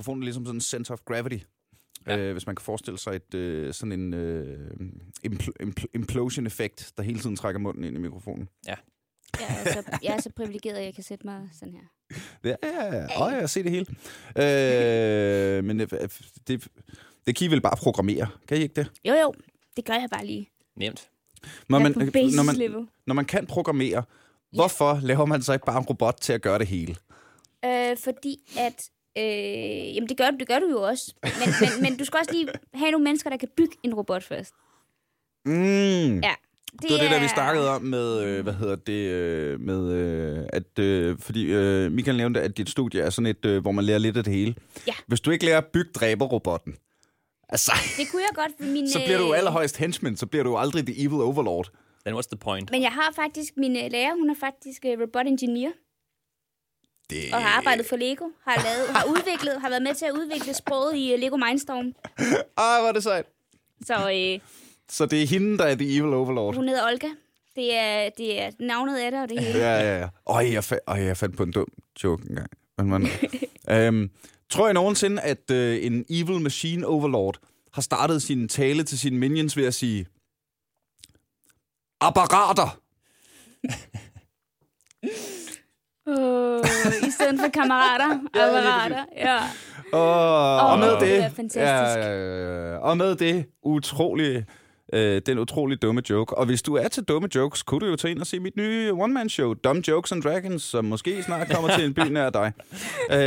mikrofonen er ligesom sådan en center of gravity. Ja. Øh, hvis man kan forestille sig et, øh, sådan en øh, impl- impl- implosion-effekt, der hele tiden trækker munden ind i mikrofonen. Jeg er, så, jeg er så privilegeret, at jeg kan sætte mig sådan her. Ja, ja, ja. Åh, jeg ser det hele. Øh, men det, det, det kan I vel bare programmere, kan I ikke det? Jo, jo. Det gør jeg bare lige. Nemt. Når man, basis når, man, når man kan programmere, hvorfor laver man så ikke bare en robot til at gøre det hele? Øh, fordi at... Øh, jamen, det gør, det gør du jo også. Men, men, men du skal også lige have nogle mennesker, der kan bygge en robot først. Mm. Ja. Det var det, der vi snakkede om med, øh, hvad hedder det, øh, med, øh, at, øh, fordi øh, Michael nævnte, at dit studie er sådan et, øh, hvor man lærer lidt af det hele. Ja. Hvis du ikke lærer at bygge dræberrobotten, altså, Det kunne jeg godt. Min, så bliver du jo øh, allerhøjst henchman, så bliver du aldrig the evil overlord. Then what's the point? Men jeg har faktisk... Min øh, lærer, hun er faktisk øh, robot engineer. Det... Og har arbejdet for Lego. Har, lavet, har udviklet, har været med til at udvikle sproget i øh, Lego Mindstorm. Ah, hvor det sejt. Så øh, Så det er hende, der er the evil overlord. hun hedder Olga. Det er, det er navnet af det, og det hele. Ja, ja, ja. Øj, jeg, fa- øj, jeg fandt på en dum joke engang. Men, man, øhm, tror jeg nogensinde, at øh, en evil machine overlord har startet sin tale til sine minions ved at sige apparater. Oh, I stedet for kammerater. apparater. Ja. Og, og Åh, med det det, er fantastisk. Ja, og med det utrolig, øh, den utrolig dumme joke. Og hvis du er til dumme jokes, kunne du jo tage ind og se mit nye one-man-show, Dumb Jokes and Dragons, som måske snart kommer til en by nær dig. Øh,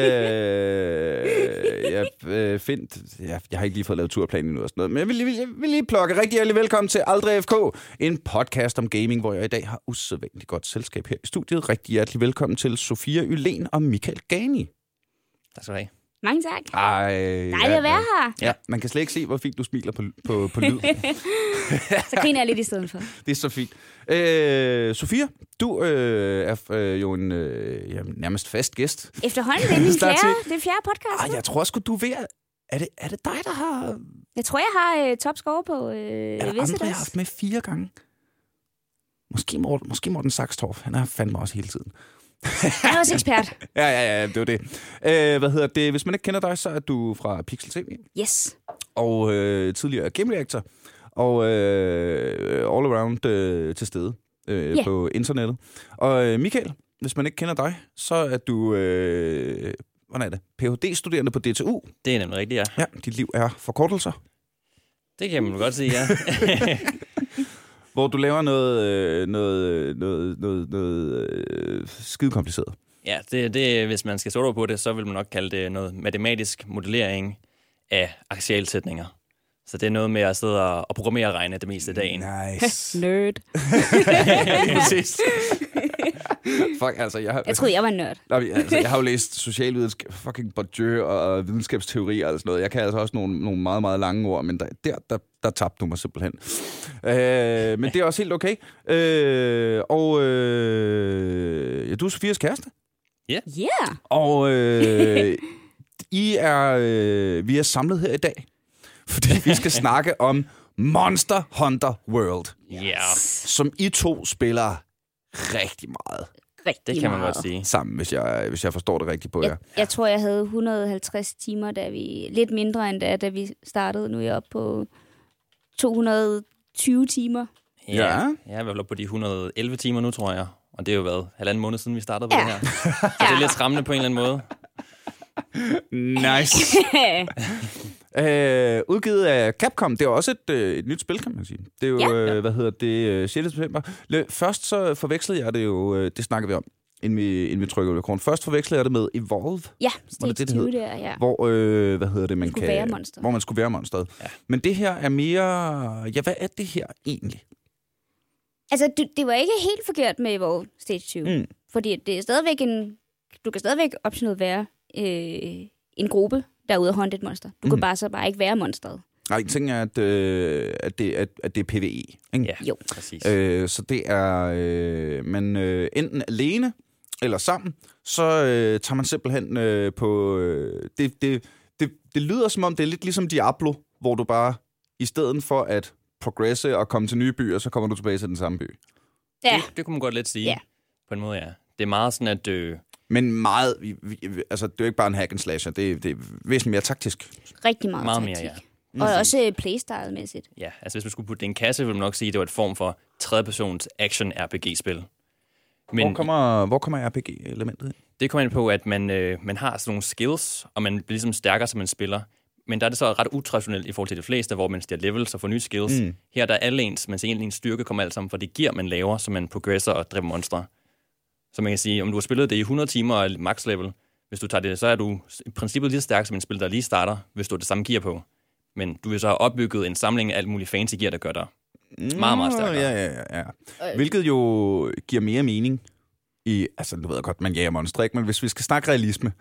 jeg, øh, find, ja, jeg har ikke lige fået lavet turplan endnu og sådan noget, men jeg vil, lige- jeg vil lige plukke rigtig hjertelig velkommen til Aldrig FK, en podcast om gaming, hvor jeg i dag har usædvanligt godt selskab her i studiet. Rigtig hjertelig velkommen til Sofia Ylen og Michael Gani. Tak skal du have. Mange tak. Ej, Dejligt at være her. Ja, man kan slet ikke se, hvor fint du smiler på, på, på lyd. Så griner jeg lidt i stedet for. det er så fint. Øh, Sofia, du øh, er øh, jo en øh, ja, nærmest fast gæst. Efterhånden, det er min fjerde, det er fjerde podcast. Ah, jeg tror sgu, du er ved at... Er det, er det dig, der har... Jeg tror, jeg har øh, topscore på øh, Er der andre, jeg har haft med fire gange? Måske Morten, måske Morten Saxtorff. Han er fandme også hele tiden. Jeg er også ekspert. Ja, ja, ja, det var det. Øh, hvad hedder det? Hvis man ikke kender dig, så er du fra Pixel TV. Yes. og øh, tidligere Game Reactor, og øh, all around øh, til stede øh, Ja. på internettet. Og øh, Michael, hvis man ikke kender dig, så er du, øh, hvordan er det, Ph.D.-studerende på DTU. Det er nemlig rigtigt, ja. Ja, dit liv er forkortelser, Det kan man godt sige, ja. hvor du laver noget, øh, noget, noget, noget, noget øh, skide kompliceret. ja, det, det, hvis man skal stå på det, så vil man nok kalde det noget matematisk modellering af axialsætninger. Så det er noget med at sidde og og programmere og regne det meste af dagen. Nice. Nerd. Lige præcis. Fuck, altså, jeg. Jeg troede, jeg var en nørd. Nej, altså, jeg har jo læst socialvidenskab, fucking Bourdieu og videnskabsteori og sådan noget. Jeg kan altså også nogle, nogle meget, meget lange ord, men der, der, der, der tabte du mig simpelthen. Øh, men det er også helt okay. Øh, og øh, ja, du er Sofias kæreste. Yeah. Og øh, I er, øh, vi er samlet her i dag, fordi vi skal snakke om Monster Hunter World, Ja, yeah, som I to spiller rigtig meget Rigtig det kan man godt sige. sammen, hvis jeg, hvis jeg forstår det rigtigt på jer. Jeg, jeg tror, jeg havde 150 timer, da vi... Lidt mindre end da, da vi startede. Nu er jeg oppe på 220 timer. Ja. Jeg er vel oppe på de 111 timer nu, tror jeg. Og det er jo været halvanden måned siden, vi startede på Ja. det her. Så det er lidt skræmmende på en eller anden måde. Nice. øh, udgivet af Capcom. Det er også et, øh, et nyt spil, kan man sige. Det er jo, Ja. øh, hvad hedder det, øh, 6. september. Først så forvekslede jeg det jo, øh, det snakker vi om, inden vi, inden vi trykker rekorden. Først forvekslede jeg det med Evolve, ja, stage det det, det 20 hed? der, ja. hvor, øh, hvad hedder det, man kan... være monster. Hvor man skulle være monsteret. Ja. Men det her er mere... Ja, hvad er det her egentlig? Altså, du, det var ikke helt forkert med Evolve Stage 20. Mm. Fordi det er stadigvæk en... Du kan stadigvæk optionelt være øh, en gruppe, der er ude at hunte et monster. Du Mm. kan bare så bare ikke være monsteret. Nej, jeg tænker, at, øh, at, det, at, at det er PvE. Ikke? Ja, Jo. præcis. Øh, så det er, øh, man øh, enten alene eller sammen, så øh, tager man simpelthen øh, på... Øh, det, det, det, det lyder som om, det er lidt ligesom Diablo, hvor du bare, i stedet for at progresse og komme til nye byer, så kommer du tilbage til den samme by. Ja, Det, det kunne man godt lidt sige. Ja. På en måde, ja. Det er meget sådan, at... Øh, Men meget, vi- vi- altså det er jo ikke bare en hack and slasher, det, det er væsentligt mere taktisk. Rigtig meget, Meget mere, taktik. ja. Og også øh, playstyle-mæssigt. Ja, altså hvis man skulle putte det i en kasse, ville man nok sige, at det var et form for tredjepersons action-RPG-spil. Men Hvor kommer, hvor kommer RPG-elementet ind? det kommer ind på, at man, øh, man har sådan nogle skills, og man bliver ligesom stærkere som en spiller. Men der er det så ret utraditionelt i forhold til de fleste, hvor man stiger levels og får nye skills. Mm. Her der er alle ens, men egentlig ens styrke kommer alt sammen fra det gear, man laver, så man progresser og dræber monstre. Så man kan sige, om du har spillet det i 100 timer og max level, hvis du tager det, så er du i princippet lige så stærk som en spiller, der lige starter, hvis du har det samme gear på. Men du vil så have opbygget en samling af alt muligt fancy gear, der gør dig meget, meget stærkere. Ja, ja, ja, ja. Hvilket jo giver mere mening i, altså du ved jeg godt, man jager monstre, ikke? men hvis vi skal snakke realisme,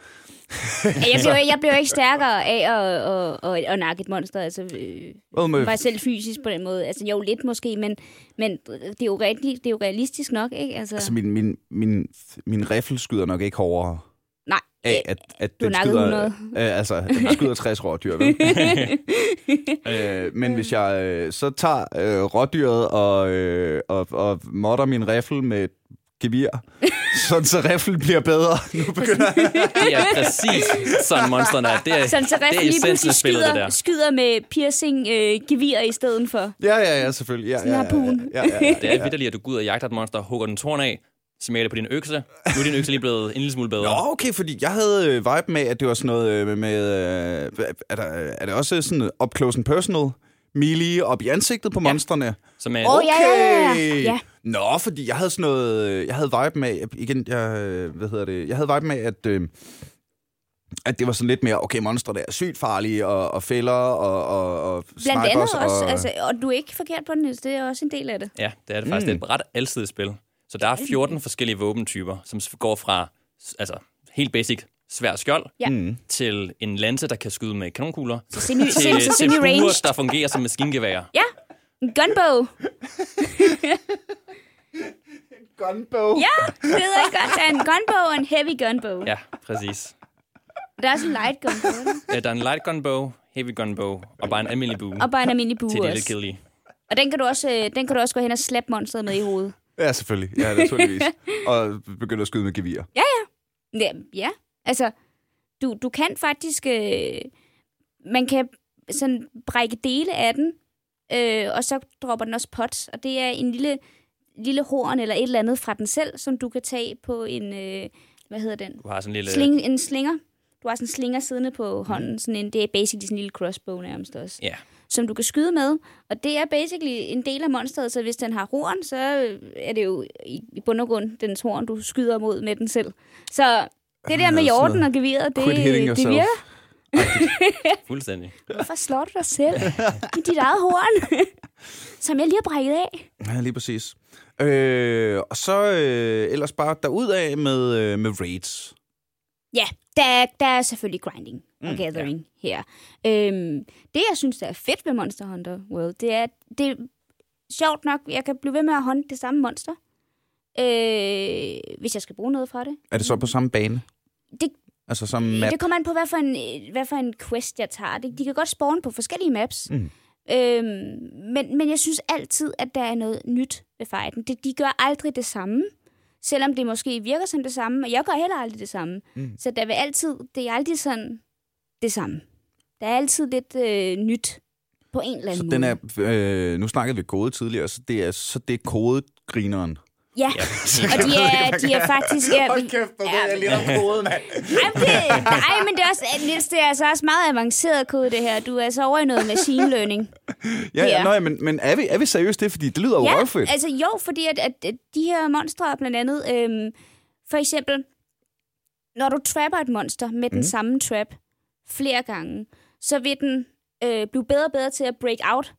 Jeg bliver, jeg bliver ikke stærkere af at, at, at, at nakke et monster. Altså, øh, med- bare selv fysisk på den måde. Altså, jo, lidt måske, men, men det, er jo rigtig, det er jo realistisk nok, ikke? Altså, altså min, min, min, min riffel skyder nok ikke hårdere nej. af, at, at Du den skyder, 100. øh, altså, den skyder 60 rådyr, vel? øh, men hvis jeg øh, så tager øh, rådyret og, øh, og, og modder min riffel med gevir, sådan så riffel bliver bedre. Nu begynder jeg. Det er præcis sådan monsterne er. Det er, Sådan, så det er lige pludselig spillet, det skyder, der. skyder med piercing øh, gevir i stedet for. Ja, ja, ja, selvfølgelig. Ja, ja, ja, ja, ja, ja, Det er vidderligt, at du går ud og jagter et monster, hugger den torn af, smager det på din økse. Nu er din økse lige blevet en lille smule bedre. Nå, okay, fordi jeg havde øh, vibe med, at det var sådan noget øh, med... med øh, er, der, er det også sådan up close and personal? Melee op i ansigtet på ja. monstrene? Som er, oh, ja, ja, ja, ja. Nå, fordi jeg havde sådan noget... Jeg havde vibe med... Igen, jeg... Hvad hedder det? Jeg havde vibe med, at... Øh, at det var sådan lidt mere, okay, monstre der er sygt farlige, og, og fælder, og, og, og Blandt andet snipers, også, og, altså, og du er ikke forkert på den, det er også en del af det. Ja, det er det faktisk. Mm. Det er et ret alsidigt spil. Så der er 14 forskellige våbentyper, som går fra altså, helt basic svær skjold, Ja. Mm. til en lanse, der kan skyde med kanonkuler, Semi, til, til, til semi buer, der fungerer som maskingeværer. Ja, en gunbow. Gunbow. Ja, det hedder ikke godt. Der er en gunbow og en heavy gunbow. Ja, præcis. Der er også en light gunbow. Ja, der er en light gunbow, heavy gunbow og bare en almindelig bue Og bare en almindelig bue til det lille killige. Og den kan, du også, øh, den kan du også gå hen og slappe monsteret med i hovedet. Ja, selvfølgelig. Ja, naturligvis. og begyndte at skyde med gevir. Ja, ja. Altså, du, du kan faktisk... Øh, man kan sådan brække dele af den, øh, og så dropper den også pots. Og det er en lille, lille horn eller et eller andet fra den selv, som du kan tage på en... Øh, hvad hedder den? Du har sådan en lille... Sling, en slinger. Du har sådan en slinger siddende på hånden. Sådan en, det er basically sådan en lille crossbow nærmest også. Ja, Som du kan skyde med. Og det er basically en del af monsteret, så hvis den har horn, så er det jo i, i bund og grund dens horn, du skyder mod med den selv. Så det der med jorden og geviret, det, det virker. fuldstændig. Hvorfor slår du dig selv i dit eget horn? Som jeg lige har brækket af. Ja, lige præcis. Øh, og så øh, ellers bare derudad med, øh, med raids. Ja, der, der er selvfølgelig grinding og gathering ja. her. Øhm, det, jeg synes, der er fedt ved Monster Hunter World, det er, det er sjovt nok, jeg kan blive ved med at håndte det samme monster, øh, hvis jeg skal bruge noget fra det. Er det så på samme bane? Det, Altså som map? det kommer an på, hvad for, en, hvad for en quest, jeg tager. De, de kan godt spawn på forskellige maps, Mm. øhm, men, men jeg synes altid, at der er noget nyt ved fighten. De, de gør aldrig det samme, selvom det måske virker som det samme, og jeg gør heller aldrig det samme. Mm. Så der vil altid, det er altid sådan det samme. Der er altid lidt øh, nyt på en eller Så anden den måde. er, øh, nu snakkede vi kode tidligere, så det er, så det er kodegrineren. Ja, Ja, og de er, de er faktisk... Ja, kæft, hvor ja, jeg lige om kode, mand. Ej, men det, er også, Niels, det er altså også meget avanceret kode, det her. Du er altså over i noget machine learning. Ja, ja, nøj, men, men er, vi, er vi seriøst det? Fordi det lyder jo Ja, røvfedt. altså jo, fordi at, at, at de her monstre blandt andet, øhm, for eksempel, når du trapper et monster med den Mhm. samme trap flere gange, så vil den øh, blive bedre og bedre til at break out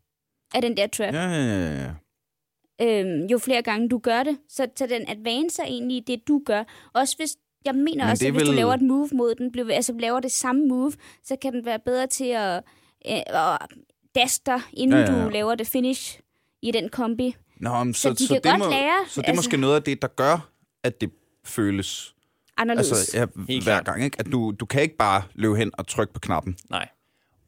af den der trap. Ja, ja, ja, Øhm, jo flere gange du gør det. Så, så den advancer egentlig i det, du gør. Også hvis, jeg mener Men også, at hvis du vel- laver et move mod den, bliver, altså laver det samme move, så kan den være bedre til at, øh, at dash dig, inden Ja, ja, ja. du laver det finish i den kombi. Nå, men Så så, de så, kan det godt må, lære, så det er altså- måske noget af det, der gør, at det føles Anderledes. altså, ja, hver gang. Ikke? At du, du kan ikke bare løbe hen og trykke på knappen. Nej.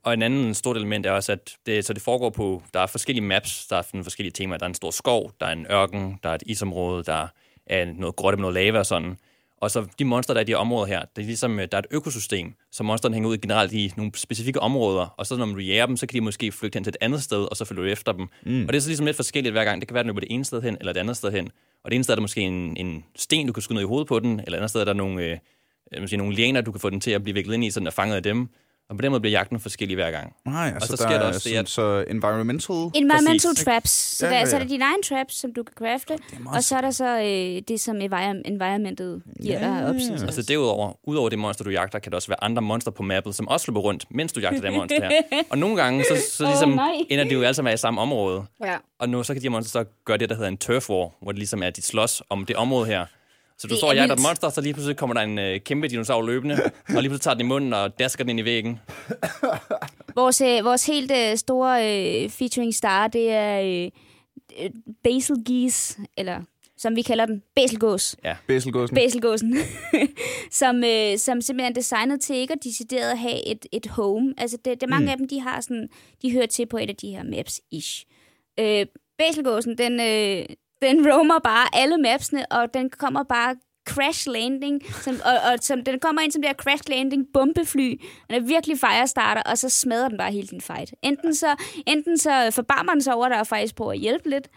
Og en anden stort element er også, at det, så det foregår på, der er forskellige maps, der er forskellige temaer. Der er en stor skov, der er en ørken, der er et isområde, der er noget grotte med noget lava og sådan. Og så de monster, der er i de her områder her, det er ligesom, øh, der er et økosystem, så monsterne hænger ud generelt i nogle specifikke områder, og så når man jager dem, så kan de måske flygte hen til et andet sted, og så følger du efter dem. Mm. Og det er så ligesom lidt forskelligt hver gang. Det kan være, at den løber det ene sted hen, eller det andet sted hen. Og det ene sted er der måske en, en sten, du kan skyde ned i hovedet på den, eller et andet sted er der nogle, øh måske nogle lianer, du kan få den til at blive viklet ind i, så den er fanget af dem. Og på den måde bliver jagten forskellig hver gang. Nej, Og altså, så der sker der er også det, sådan, at- så environmental... Environmental Præcis. traps. Så, Ja, der, ja, så er ja. der dine egne traps, som du kan crafte. Og så er der så øh, det, som envir- environmentet giver Ja, dig ja, ja. Altså derudover, udover det monster, du jagter, kan der også være andre monster på mappet, som også løber rundt, mens du jagter det monster her. Og nogle gange, så, så ligesom nej. ender de jo alle sammen i samme område. Ja. Og nu så kan de her monster så gøre det, der hedder en turf war, hvor det ligesom er, at de slås om det område her. Så du Det står er og jagter et monster, så lige pludselig kommer der en øh, kæmpe dinosaur løbende, og lige pludselig tager den i munden og dasker den ind i væggen. Vores, øh, vores helt øh, store øh, featuring star, det er øh, øh, Basil Geese, eller som vi kalder den, Baselgås. Baselgåsen. Baselgåsen. som, øh, som simpelthen er designet til ikke at decideret at have et, et home. Altså, det, det, mange mm. af dem, de har sådan, de hører til på et af de her maps-ish. Øh, Baselgåsen, den, øh, den roamer bare alle mapsene, og den kommer bare crash landing, som, og, og som, den kommer ind som det her crash landing bombefly. Den er virkelig firestarter, og så smadrer den bare hele din fight. Enten så, enten så forbarmer den sig over dig og faktisk på at hjælpe lidt,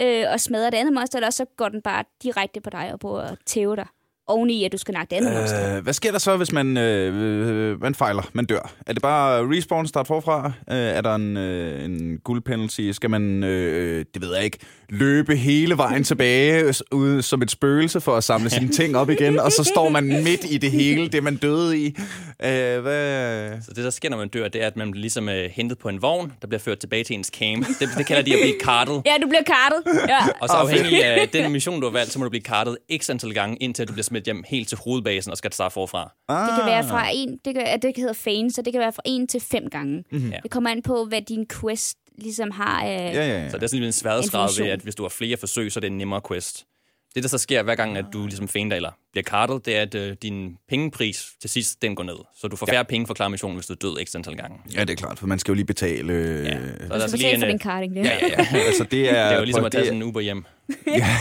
øh, og smadrer det andet monster, eller så går den bare direkte på dig og på at tæve dig. Oveni, at du skal nakke det andet øh. monster. Øh, hvad sker der så, hvis man, øh, øh, man fejler, man dør? Er det bare respawn, start forfra? Øh, er der en, øh, en guldpenalty? Skal man, øh, det ved jeg ikke, løbe hele vejen tilbage ud som et spøgelse for at samle sine ting op igen, og så står man midt i det hele, det man døde i? Øh, hvad... Så det, der sker, når man dør, det er, at man bliver ligesom øh, hentet på en vogn, der bliver ført tilbage til ens camp. Det, det kalder de at blive kartet. Ja, du bliver kartet. Ja. Og så afhængig af den mission, du har valgt, så må du blive kartet x antal gange, indtil du bliver smidt hjem helt til hovedbasen og skal starte forfra. Det kan være fra en, det, kan, at det hedder fane, så det kan være fra en til fem gange. Mm-hmm. Det kommer an på, hvad din quest ligesom har af... Ja, ja, ja. Så det er sådan lidt en sværhedsgrad ved, at hvis du har flere forsøg, så er det en nemmere quest. Det, der så sker hver gang, at du ligesom fainter eller bliver kartet, det er, at øh, din pengepris til sidst, den går ned. Så du får færre penge for klar mission, hvis du er død x antal gange. ja, det er klart, for man skal jo lige betale... Øh, Ja. ja. Så er Du der skal altså betale en, for øh, din karting. Det. Ja, ja, ja. altså, det er... Det er jo ligesom at tage det sådan en Uber hjem. ja,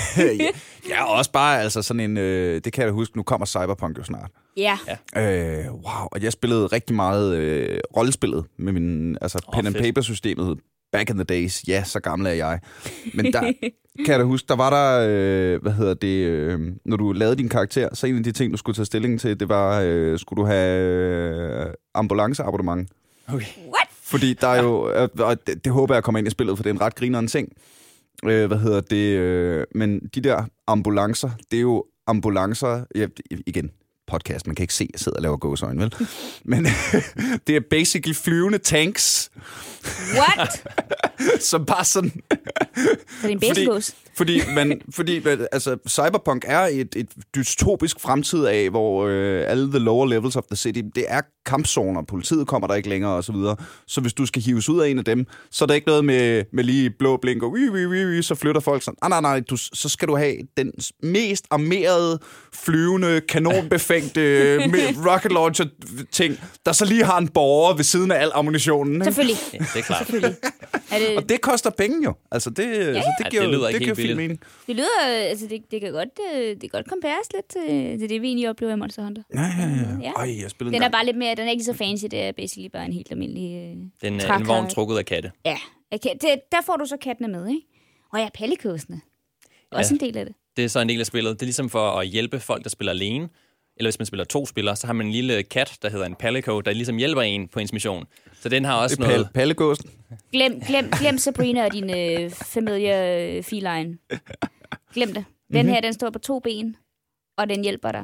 ja, og også bare altså sådan en... Øh, det kan jeg da huske, nu kommer Cyberpunk jo snart. ja. Øh, wow, og jeg spillede rigtig meget øh, rollespillet med min, altså Åh, pen and fedt. Back in the days. Ja, så gammel er jeg. Men der kan jeg da huske, der var der, øh, hvad hedder det, øh, når du lavede din karakter, så en af de ting, du skulle tage stilling til, det var, øh, skulle du have øh, ambulanceabonnement? Okay. What? Fordi der er jo, øh, og det, det håber jeg kommer ind i spillet, for det er en ret grinerende ting. Øh, hvad hedder det? Øh, men de der ambulancer, det er jo ambulancer, ja, igen, podcast, man kan ikke se, jeg sidder og laver gåsøjne, vel? Men det er basically flyvende tanks, What? som bare sådan... Så det er en baselgås. Fordi, man, fordi altså, Cyberpunk er et, et dystopisk fremtid af, hvor øh, alle the lower levels of the city, det er kampzoner, politiet kommer der ikke længere og så videre. Så hvis du skal hives ud af en af dem, så er der ikke noget med, med lige blå blink og wi, wi, wi, wi, så flytter folk sådan. Nej, nej, nej, du, så skal du have den mest armerede, flyvende, kanonbefængte med rocket launcher ting, der så lige har en borger ved siden af al ammunitionen. Ikke? Selvfølgelig. Ja, det er klart. Selvfølgelig. Er det, Og det koster penge jo. Altså det, ja, altså, det, Ja, giver, det lyder det ikke giver helt fin billigt. mening. det lyder, altså det, det kan godt, øh, det kan godt compares lidt til, til det, vi egentlig oplever i Monster Hunter. Ja, ja, ja. Ja. Ej, jeg spillede Den en er bare lidt mere, den er ikke så fancy, det er basically bare en helt almindelig øh, Den, øh, en vogn trukket af katte. Ja, okay. det, der får du så kattene med, ikke? Og ja, pallekåsene. Også en del af det. Det er så en del af spillet. Det er ligesom for at hjælpe folk, der spiller alene. Eller hvis man spiller to spillere, så har man en lille kat, der hedder en palico, der ligesom hjælper en på ens mission. Så den har også Det er noget... pal- pallegåsen. Glem, glem, glem Sabrina og din øh, familie feline. Glem det. Den Mhm. her, den står på to ben, og den hjælper dig.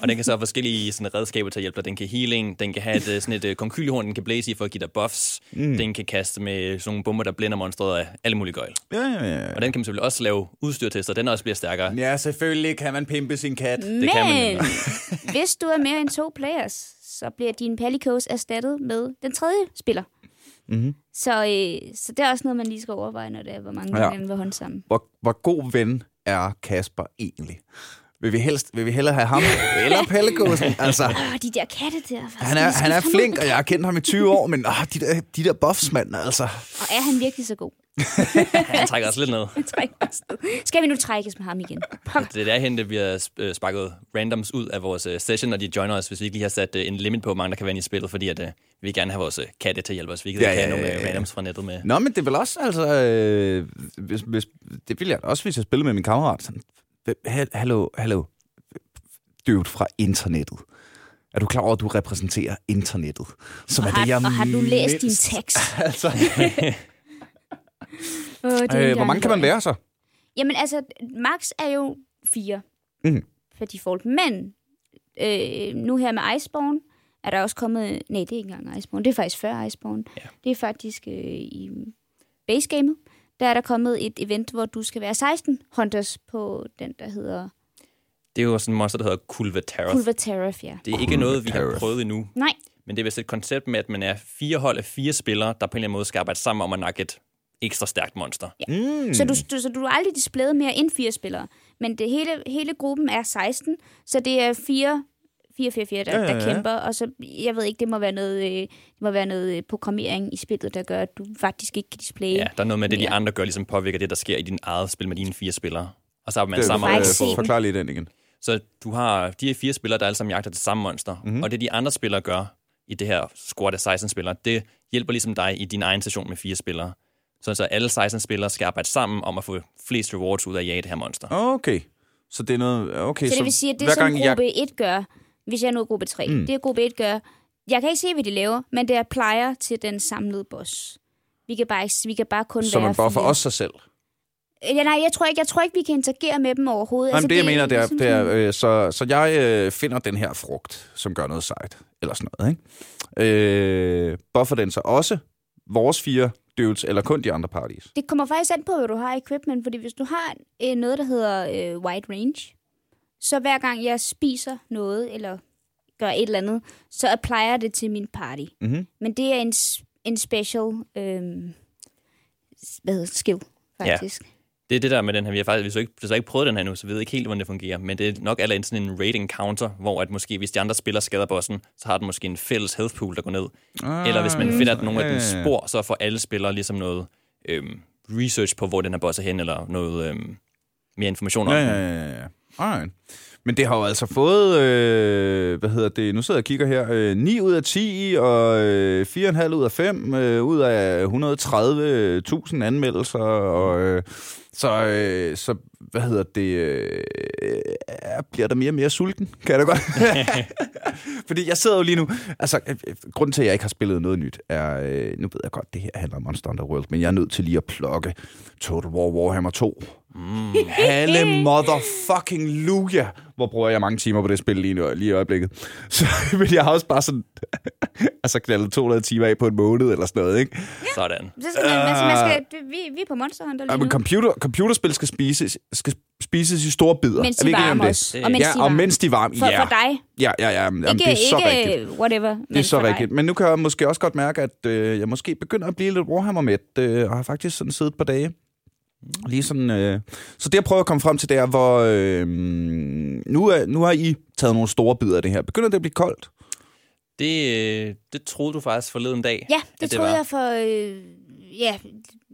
Og den kan så have forskellige sådan, redskaber til at hjælpe dig. Den kan healing, den kan have et, øh, sådan et uh, konkyliehorn, den kan blæse i for at give dig buffs. Mm. Den kan kaste med sådan nogle bomber, der blænder monstret af alle mulige gøjl. Ja, ja, ja. Og den kan man selvfølgelig også lave udstyr til, så den også bliver stærkere. Ja, selvfølgelig kan man pimpe sin kat. Det kan man Men hvis du er mere end to players, så bliver din palikos erstattet med den tredje spiller. Mhm. Så, øh, så det er også noget, man lige skal overveje, når det er, hvor mange Ja. ja. vil hånd sammen. Hvor, hvor god ven er Kasper egentlig? Vil vi, helst, vil vi hellere have ham eller Pellegåsen? Altså, Åh, de der katte der. han er, han er flink, og jeg har kendt ham i 20 år, men åh, de der, de der buffs, mand, altså. Og er han virkelig så god? Han trækker os lidt ned. Træk os ned. Skal vi nu trækkes med ham igen? Pokker. Det er derhen, det vi har sp- øh, sparket randoms ud af vores øh, session, og de joiner os, hvis vi ikke lige har sat øh, en limit på, hvor mange der kan være inde i spillet, fordi at, øh, vi vil gerne have vores øh, katte til at hjælpe os. Vi kan Ja, ikke have ja, nogle ja, øh, ja. randoms fra nettet med. Nå, men det er vel også, altså... Øh, hvis, hvis, det ville jeg da også, hvis jeg spillede med min kammerat. Sådan, "Hvem- ha- hallo, hallo. Dude fra internettet. Er du klar over, at du repræsenterer internettet? Som Og er det, jeg har, og har du læst din mindst- tekst? altså, er øh, hvor mange kan man være så? Jamen altså, max er jo fire Mhm. for default. Men øh, nu her med Iceborne, er der også kommet... Nej, det er ikke engang Iceborne. Det er faktisk før Iceborne. Ja. Det er faktisk øh, i basegamet. Der er der kommet et event, hvor du skal være 16 hunters på den, der hedder Det er jo sådan en monster, der hedder Kulvatarath. Pulverterath, ja. Det er ikke noget, vi har Kulvatarath. prøvet endnu. Nej, Men det er vist et koncept med, at man er fire hold af fire spillere, der på en eller anden måde skal arbejde sammen om at nakke et ekstra stærkt monster. Ja. Mm. så du, du, så du er aldrig displayet mere end fire spillere. Men det hele, hele gruppen er 16, så det er fire 4 4 4 der, Ja, ja, der ja. kæmper, og så, jeg ved ikke, det må være noget, øh, det må være noget øh, programmering i spillet, der gør, at du faktisk ikke kan displaye. ja, der er noget med, det de mere. andre gør, ligesom påvirker det, der sker i din eget spil med dine fire spillere. Og så er man Det, sammen få den. Forklar lige den igen. Så du har de her fire spillere, der alle sammen jagter det samme monster. Mhm. Mm-hmm. Og det de andre spillere gør i det her squad af 16 spillere, det hjælper ligesom dig i din egen session med fire spillere. Så, så alle 16 spillere skal arbejde sammen om at få flest rewards ud af at jage det her monster. Okay. Så det er noget... Okay, Så det vil sige, at det, hver som gang jeg- gruppe 1 gør, hvis jeg nu er gruppe 3, Mm. det gruppe 1 gør, jeg kan ikke se, hvad de laver, men det er plejer til den samlede boss. Vi kan bare, ikke, vi kan bare kun Så være man buffer fire. også sig selv. Ja, nej, jeg tror, ikke, jeg tror ikke, vi kan interagere med dem overhovedet. Altså, Jamen, det, jeg mener, det er, ligesom det er øh, så, så jeg øh, finder den her frugt, som gør noget sejt, eller sådan noget, ikke? Øh, buffer den så også vores fire dudes, eller kun de andre parties? Det kommer faktisk an på, hvad du har i equipment, fordi hvis du har øh, noget, der hedder øh, wide range, så hver gang jeg spiser noget, eller gør et eller andet, så applier det til min party. Mm-hmm. Men det er en, en special øh, hvad hedder skill, faktisk. Det er det der med den her. Vi har faktisk vi har så ikke, ikke prøvet den her nu, så vi ved ikke helt, hvordan det fungerer. Men det er nok allerede sådan en rating counter, hvor at måske, hvis de andre spiller skader bossen, så har den måske en fælles health pool, der går ned. Ah, Eller hvis man finder at nogle af ja, ja. spor, så får alle spillere ligesom noget øhm, research på, hvor den her boss er hen, eller noget øhm, mere information om Ja, den. ja, ja, ja. Alright. Men det har jo altså fået, øh, hvad hedder det, nu sidder jeg og kigger her, øh, 9 ud af 10 og øh, 4,5 ud af 5 øh, ud af 130.000 anmeldelser. Og, øh, så, øh, så, hvad hedder det, øh, bliver der mere og mere sulten, kan jeg da godt. Fordi jeg sidder jo lige nu, altså øh, øh, grunden til, at jeg ikke har spillet noget nyt, er, øh, nu ved jeg godt, det her handler om Monster Hunter World, men jeg er nødt til lige at plukke Total War Warhammer 2. Mm. Halle motherfucking luja, hvor bruger jeg mange timer på det spil lige, nu, lige i øjeblikket. Så men jeg har også bare sådan, altså knaldet 200 timer af på en måned eller sådan noget, ikke? Sådan. Så skal man, altså, man skal, det- vi, vi er på Monster Hunter Ja, lige men nu. computer, computerspil skal spises, skal spises i store bidder. Mens Er de om varmer det? Det- Og mens ja, de og varmer. mens de er varme. For, ja. for dig. Ja, ja, ja. Jamen, Ikke, det er så ikke rigtigt. whatever. Det er så rigtigt. Men nu kan jeg måske også godt mærke, at øh, jeg måske begynder at blive lidt Warhammer-mæt, øh, og har faktisk sådan siddet et par dage. Lige sådan, øh. Så det, jeg prøver at komme frem til, det er, hvor øh, nu, er, nu har I taget nogle store bidder af det her. Begynder det at blive koldt? Det, øh, det troede du faktisk forleden dag. Ja, det, det troede var. jeg for, øh, ja,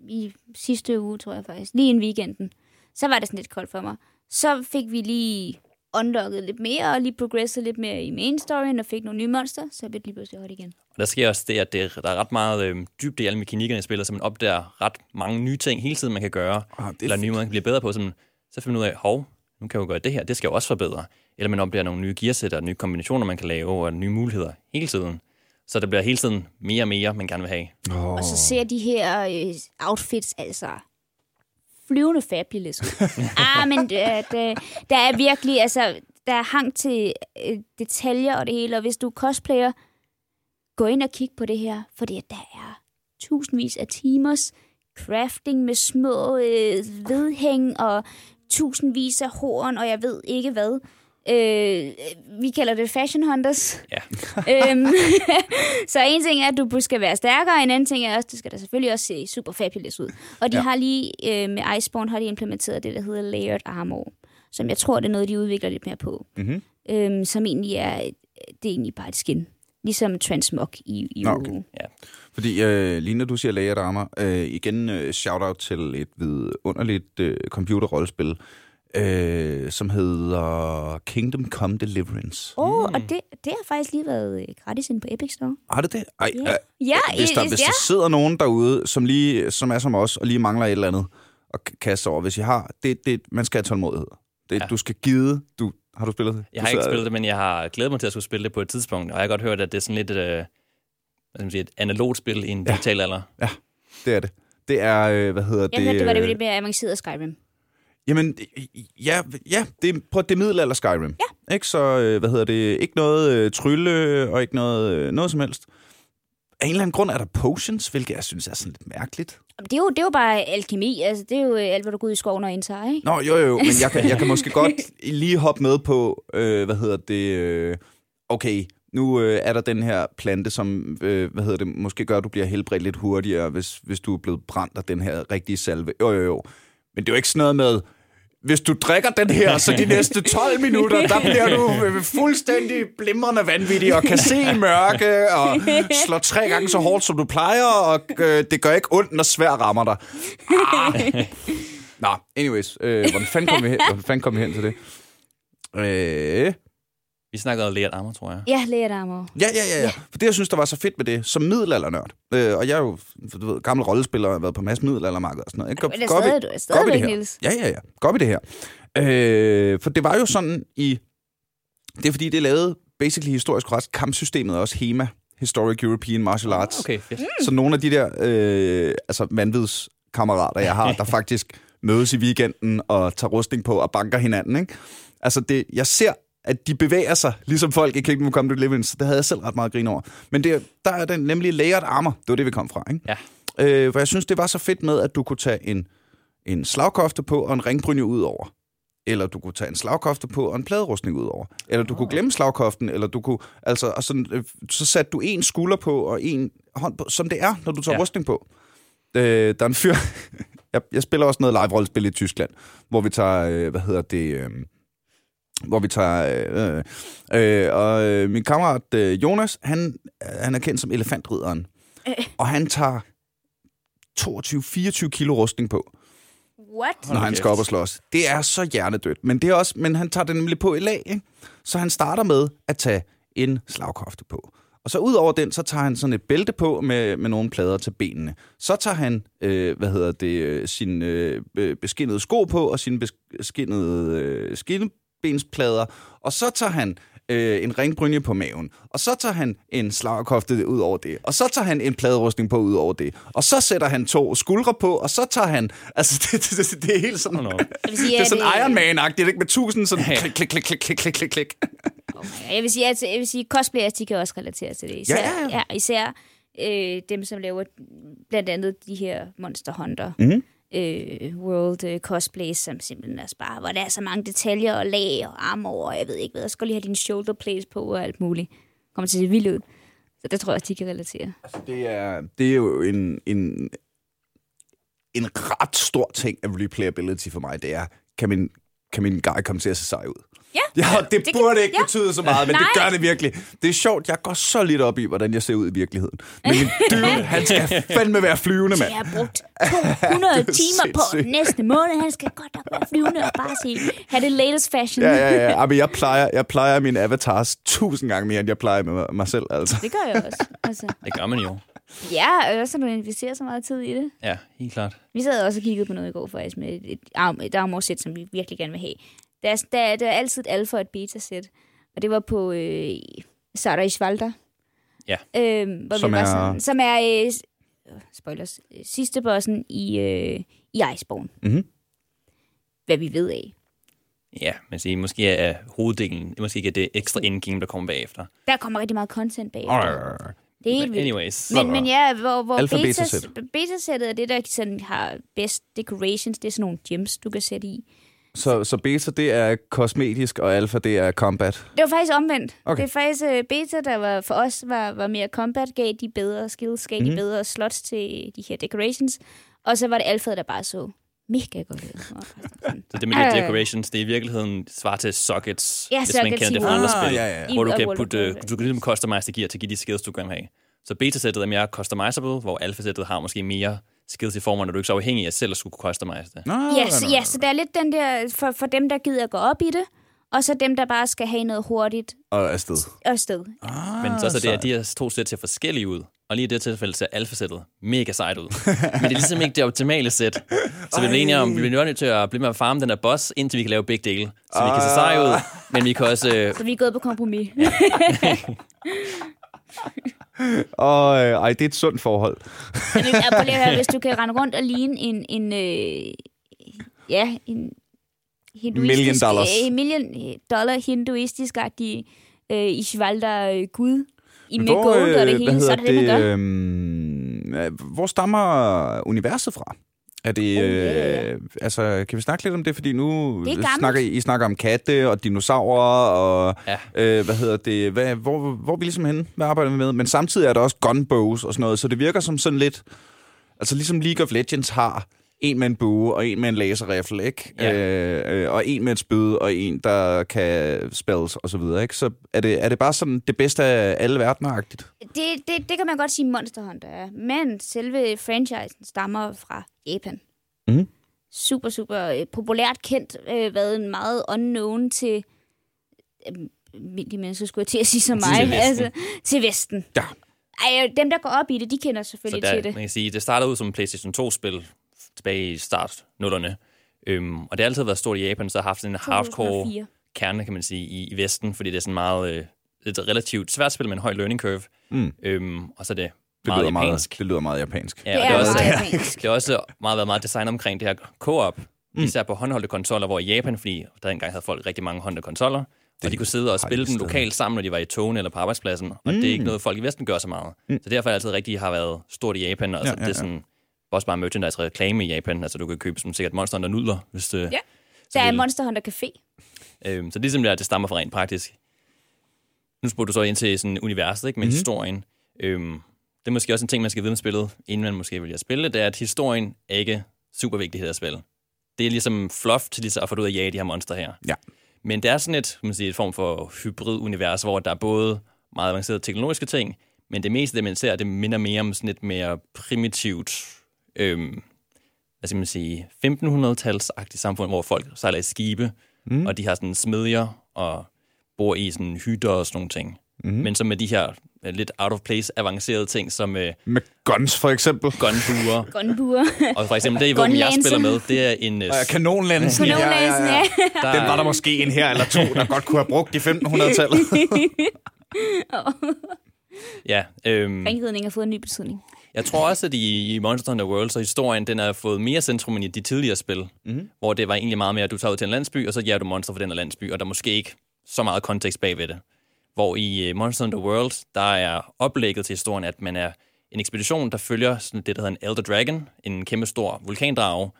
i sidste uge, tror jeg faktisk. Lige en weekenden. Så var det sådan lidt koldt for mig. Så fik vi lige unlocket lidt mere, og lige progresset lidt mere i main storyen, og fik nogle nye monster, så blev det lige pludselig hot igen. Og der sker også det, at det, der er ret meget øh, dybde i alle mekanikkerne i spillet, så man opdager ret mange nye ting hele tiden, man kan gøre. Ah, det er eller nye måder, man kan blive bedre på. Som, så finder man ud af, hov, nu kan jeg jo gøre det her, det skal jeg også forbedre. Eller man opdager nogle nye gearsætter, nye kombinationer, man kan lave, og nye muligheder hele tiden. Så der bliver hele tiden mere og mere, man gerne vil have. Oh. Og så ser de her øh, outfits altså flyvende fabulous ud. ah, men øh, det, det, der er virkelig, altså, der er hang til øh, detaljer og det hele, og hvis du er cosplayer, gå ind og kig på det her, fordi der er tusindvis af timers crafting med små øh, vedhæng og tusindvis af horn, og jeg ved ikke hvad. Øh, vi kalder det fashion hunters. Ja. øhm, så en ting er, at du skal være stærkere, en anden ting er også, det skal da selvfølgelig også se super fabulous ud. Og de Ja. ja. har lige, øh, med Iceborne har de implementeret det, der hedder layered armor, som jeg tror, det er noget, de udvikler lidt mere på. Mm-hmm. Øhm, som egentlig er, det er egentlig bare et skin. Ligesom Transmog i, i Nå, okay. Fordi øh, lige når du siger layered armor, øh, igen øh, shout-out til et vidunderligt øh, computerrollespil, øh, som hedder Kingdom Come Deliverance. Åh, oh, og det, det har faktisk lige været øh, gratis inde på Epic Store. Har det det? Ej, Ja, øh, ja, hvis, der, hvis ja. der sidder nogen derude, som, lige, som er som os, og lige mangler et eller andet at kaste over, hvis I har, det, det, man skal have tålmodighed. Det, ja. Ja. Du skal give, du, har du spillet det? Jeg du har ikke spillet det, men jeg har glædet mig til at skulle spille det på et tidspunkt, og jeg har godt hørt, at det er sådan lidt øh, hvad skal man sige, et analogt spil i en digital alder. Det er det. Det er, øh, hvad hedder Jeg det? hørte, det var det øh, lidt mere avanceret Skyrim. Jamen, ja, ja det er på det middelalder Skyrim. Ja. Ikke så, øh, hvad hedder det, ikke noget øh, trylle og ikke noget, øh, noget som helst. Af en eller anden grund er der potions, hvilket jeg synes er sådan lidt mærkeligt. Det er jo, det er jo bare alkemi. Altså, det er jo øh, alt, hvad du går ud i skoven og indtager, ikke? Nå, jo, jo, men jeg kan, jeg kan måske godt lige hoppe med på, øh, hvad hedder det, øh, okay, nu øh, er der den her plante, som, øh, hvad hedder det, måske gør, at du bliver helbredt lidt hurtigere, hvis, hvis du er blevet brændt af den her rigtige salve. Jo, jo, jo. Men det er jo ikke sådan noget med, hvis du drikker den her, så de næste 12 minutter, der bliver du øh, fuldstændig blimrende vanvittig og kan se i mørke og slår tre gange så hårdt, som du plejer, og øh, det gør ikke ondt, når svær rammer dig. Ah. Nå, anyways, øh, hvordan fanden kom vi hen, hvordan fanden kom vi hen til det? Øh, vi snakkede om layered armor, tror jeg. Ja, læger armor. ja, ja, ja, ja. For det, jeg synes, der var så fedt med det, som middelaldernørd, øh, og jeg er jo, du ved, gammel rollespiller, og har været på masse middelaldermarkeder og sådan noget. ikke? Men det er Går vi- stadig, du er går stadigvæk, det her? Niels. Ja, ja, ja. Går vi det her? Øh, for det var jo sådan i... Det er fordi, det lavede basically historisk ret kampsystemet også HEMA, Historic European Martial Arts. Okay, fedt. Mm. Så nogle af de der øh, altså vanvidskammerater, jeg har, der faktisk mødes i weekenden og tager rustning på og banker hinanden. Ikke? Altså, det, jeg ser, at de bevæger sig, ligesom folk i Kingdom Come Deliverance. Det havde jeg selv ret meget grin over. Men det, der er den nemlig layered armor. Det var det, vi kom fra. Ikke? Ja. Øh, for jeg synes, det var så fedt med, at du kunne tage en, en slagkofte på og en ringbrynje ud over. Eller du kunne tage en slagkofte på og en pladerustning ud over. Eller du kunne glemme slagkoften, eller du kunne... Altså, og sådan, øh, så satte du en skulder på og en hånd på, som det er, når du tager. Ja. rustning på. Øh, der er en fyr... jeg, jeg spiller også noget live-rollespil i Tyskland, hvor vi tager... Øh, hvad hedder det... Øh, hvor vi tager... Øh, øh, og øh, min kammerat øh, Jonas, han, han er kendt som elefantrideren. Og han tager 22-24 kilo rustning på, What? når han skal op og slås. Det er så hjernedødt. Men, det er også, men han tager det nemlig på i lag, ikke? Så han starter med at tage en slagkofte på. Og så ud over den, så tager han sådan et bælte på med, med nogle plader til benene. Så tager han, øh, hvad hedder det, øh, sin øh, be- beskinnede sko på og sine beskinnede øh, skinnebensplader. Og så tager han øh, en ringbrynje på maven. Og så tager han en slagkofte ud over det. Og så tager han en pladerustning på ud over det. Og så sætter han to skuldre på, og så tager han... Altså, det, det, det, det er helt sådan... Vil sige, Det er sådan Iron Man-agtigt, ikke? Med tusind sådan klik, klik, klik, klik, klik, klik, klik, klik. Jeg vil sige, at jeg vil sige, cosplayers, de kan også relatere til det. Især, Ja, ja, ja. ja, især øh, dem, som laver blandt andet de her Monster Hunter. Mhm. Øh, world øh, cosplays, som simpelthen er bare, hvor der er så mange detaljer og lag og armor, og jeg ved ikke hvad. Jeg skal lige have dine shoulder plates på og alt muligt. Kommer til at se vildt ud. Så det tror jeg også, de kan relatere. Altså, det er, det er jo en, en, en ret stor ting af replayability for mig. Det er, kan min, kan min guy komme til at se sej ud? Ja, Ja, det, det kan- burde ikke ja. betyde så meget, men Nej. det gør det virkelig. Det er sjovt, jeg går så lidt op i, hvordan jeg ser ud i virkeligheden. Men min dude, han skal fandme være flyvende, mand. Jeg har brugt 200 Det er timer på næste måned. Han skal godt nok være flyvende og bare se, have det latest fashion. Ja, ja, ja. Men jeg plejer, jeg plejer mine avatars tusind gange mere, end jeg plejer med mig- selv, altså. Det gør jeg også. Altså. Det gør man jo. Ja, og også når du investerer så meget tid i det. Ja, helt klart. Vi sad også og kiggede på noget i går faktisk med et, et, arm, et armorsæt, som vi virkelig gerne vil have. Der er, der, er- der er altid et alfa og et beta-sæt. Og det var på øh, Sarah Schwalder. Ja. Øh, hvor Som vi var er- Sådan, som er, øh, øh, spoilers, sidste bossen i, øh, i Iceborne. Mhm. Hvad vi ved af. Ja, men sige, måske er hoveddelen, måske ikke er det ekstra endgame, der kommer bagefter. Der kommer rigtig meget content bag. Det er helt vildt. anyways, Men, men ja, hvor, hvor Alpha beta, beta-sæt. beta-sættet er det, der sådan har best decorations. Det er sådan nogle gems, du kan sætte i. Så, så beta, det er kosmetisk, og alfa, det er combat. Det var faktisk omvendt. Okay. Det er faktisk uh, beta, der var for os var, var mere combat, gav de bedre skills, gav mm. Mhm. de bedre slots til de her decorations. Og så var det alfa, der bare så mega godt ud. Så det med de decorations, det er i virkeligheden svar til sockets, Ja, hvis man sockets kender det i fra andre Ah, spil. ja, ja. Hvor du kan putte, øh, of du kan ligesom customize det gear til at give de skills, du gerne vil have. Så beta-sættet er mere customizable, hvor alfa-sættet har måske mere skills i formen, når du ikke er så afhængig af selv at skulle kunne customize det. Nå, Ja, så, ja, så der er lidt den der, for, for dem, der gider at gå op i det, og så dem, der bare skal have noget hurtigt Og afsted. afsted. Ah, Men så er det, at de her to sæt ser forskellige ud. Og lige i det tilfælde ser alfa-sættet mega sejt ud. Men det er ligesom ikke det optimale sæt. Så vi bliver enige om, vi bliver nødt til at blive med at farme den der boss, indtil vi kan lave begge dele. Så vi kan se seje ud, men vi kan også... Øh, Så vi er gået på kompromis. Og, øh, ej, det er et sundt forhold. Men jeg prøver at hvis du kan rende rundt og ligne en, en øh, ja, en hinduistisk, Million dollars. Øh, million dollar hinduistisk-agtig øh, Ishvalder øh, gud i med gold og det øh, hele, så er det det, man gør. øhm, øh, hvor stammer universet fra? Er det, Oh, ja. øh, altså, kan vi snakke lidt om det? Fordi nu Det er snakker I, I snakker om katte og dinosaurer, og Ja. øh, hvad hedder det, hvad, hvor, hvor er vi ligesom henne? Hvad arbejder vi med? Men samtidig er der også gunbows og sådan noget, så det virker som sådan lidt, altså ligesom League of Legends har en med en bue og en med en laserrifle, ikke? Ja. Øh, øh, og en med et spyd og en, der kan spells og så videre, ikke? Så er det, er det bare sådan det bedste af alle verdener-agtigt? Det, det, det kan man godt sige, Monster Hunter er. Men selve franchisen stammer fra Japan. Mhm. Super, super øh, populært kendt. Øh, været en meget unknown til øh, almindelige mennesker, skulle jeg til at sige som mig. Til Vesten. Altså, til Vesten. Ja. Ej, dem, der går op i det, de kender så selvfølgelig der, til det. man kan sige, det startede ud som en PlayStation 2-spil tilbage i start nullerne. Øhm, og det har altid været stort i Japan, så har haft en hardcore 2004. kerne, kan man sige, i, i Vesten, fordi det er sådan meget... Øh, det et relativt svært spil med en høj learning curve. Mm. Øhm, og så er det Det meget lyder meget, japansk. det lyder meget japansk. Ja, Det og er det, er også, meget japansk. det er også meget været meget design omkring det her co-op, mm. især på håndholdte konsoller, hvor i Japan, fordi der engang havde folk rigtig mange håndholdte konsoller, og de kunne sidde og har spille de dem stadig. lokalt sammen, når de var i togene eller på arbejdspladsen, og mm. det er ikke noget, folk i Vesten gør så meget. Mm. Så derfor er det altid rigtig har været stort i Japan, og Ja, ja, ja, det er sådan, også bare merchandise reklame i Japan, altså du kan købe som sikkert Monster Hunter nudler, hvis det, Ja. Der er vil- Monster Hunter Café. Øhm, så det er simpelthen, at det stammer fra rent praktisk. Nu spurgte du så ind til sådan universet, ikke, med Mhm. mm-hmm. historien. Øhm, det er måske også en ting, man skal vide med spillet, inden man måske vil spille det, det er, at historien er ikke super vigtig i det her spil. Det er ligesom fluff til ligesom at få ud af at jage de her monster her. Ja. Men det er sådan et, kan man sige, et form for hybrid-univers, hvor der er både meget avancerede teknologiske ting, men det meste, det man ser, det minder mere om sådan et mere primitivt, øhm, hvad skal man sige, 1500-talsagtigt samfund, hvor folk sejler i skibe, mm. og de har sådan smedjer og bor i sådan hytter og sådan nogle ting. Mm. Men så med de her øh, lidt out of place avancerede ting, som øh, Med guns, for eksempel. gunbuer. Gunbuer. og for eksempel det, hvor jeg spiller med, det er en... Øh, Og kanonlansen. Kanonlansen, ja. der, Den var der måske en her eller to, der godt kunne have brugt i 1500-tallet. ja, øhm, Ringheden har fået en ny betydning. Jeg tror også, at i i Monster Hunter World, så historien den har fået mere centrum end i de tidligere spil, mm. hvor det var egentlig meget mere, at du tager ud til en landsby, og så jager du monster for den her landsby, og der er måske ikke så meget kontekst bagved det. Hvor i øh, Monster Hunter World, der er oplægget til historien, at man er en ekspedition, der følger sådan det, der hedder en Elder Dragon, en kæmpe stor vulkandrage,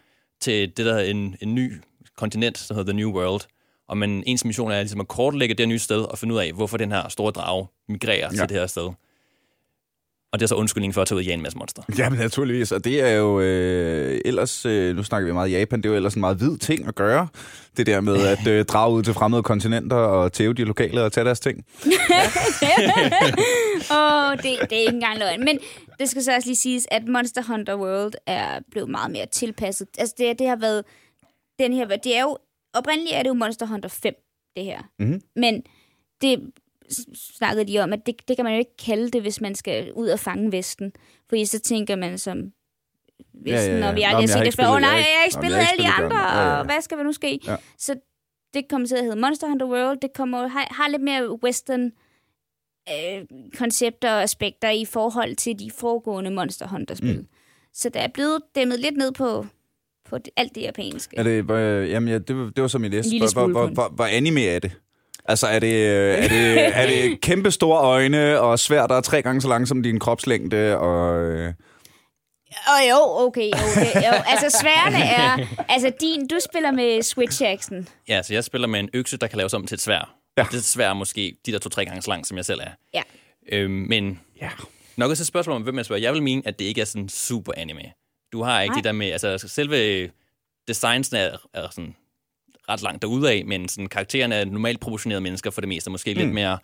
til det, der er en, en ny kontinent, der hedder The New World. Og man, ens mission er ligesom at kortlægge det nye sted og finde ud af, hvorfor den her store drage migrerer. Ja. til det her sted. Og det er så undskyldningen for at tage ud og jage en masse monster. Jamen naturligvis, og det er jo øh, ellers, øh, nu snakker vi meget Japan, det er jo ellers en meget hvid ting at gøre. Det der med at øh, drage ud til fremmede kontinenter og tæve de lokale og tage deres ting. Åh, oh, det, det er ikke engang løgn. Men det skal så også lige siges, at Monster Hunter World er blevet meget mere tilpasset. Altså, det, det har været... Den her, det er jo... Oprindeligt er det jo Monster Hunter 5, det her. Mhm. Men det snakkede de om, at det, det kan man jo ikke kalde det, hvis man skal ud og fange Vesten. Fordi så tænker man som Vesten, Ja, ja, ja. og vi aldrig har set det før. Åh nej, jeg har ikke- spillet alle de andre. Ja, ja. og hvad skal der nu ske? Ja. Så det kommer til at hedde Monster Hunter World. Det kommer har, har lidt mere western øh, koncepter og aspekter i forhold til de foregående Monster Hunter-spil. Mm. Så der er blevet dæmmet lidt ned på, på alt det japanske. Er det, hvor, jamen ja, det, var- det var som næste. En lille Hvor, hvor, hvor, hvor anime er det? Altså, er det, øh, er det, er det kæmpe store øjne og svært, der er tre gange så lang som din kropslængde? Og, øh, Åh jo, okay, okay. Jo. Altså sværene er... Altså din, du spiller med Switch Action. Ja, så jeg spiller med en økse, der kan laves om til et svær. Ja. Det svær er måske de der to-tre gange så lang, som jeg selv er. Ja. Øhm, men ja. nok også et spørgsmål om, hvem jeg spørger. Jeg vil mene, at det ikke er sådan super anime. Du har ikke Nej. det der med, altså selve designs er, er sådan ret langt derudad, men sådan, karaktererne er normalt proportionerede mennesker for det meste. Måske mm. lidt mere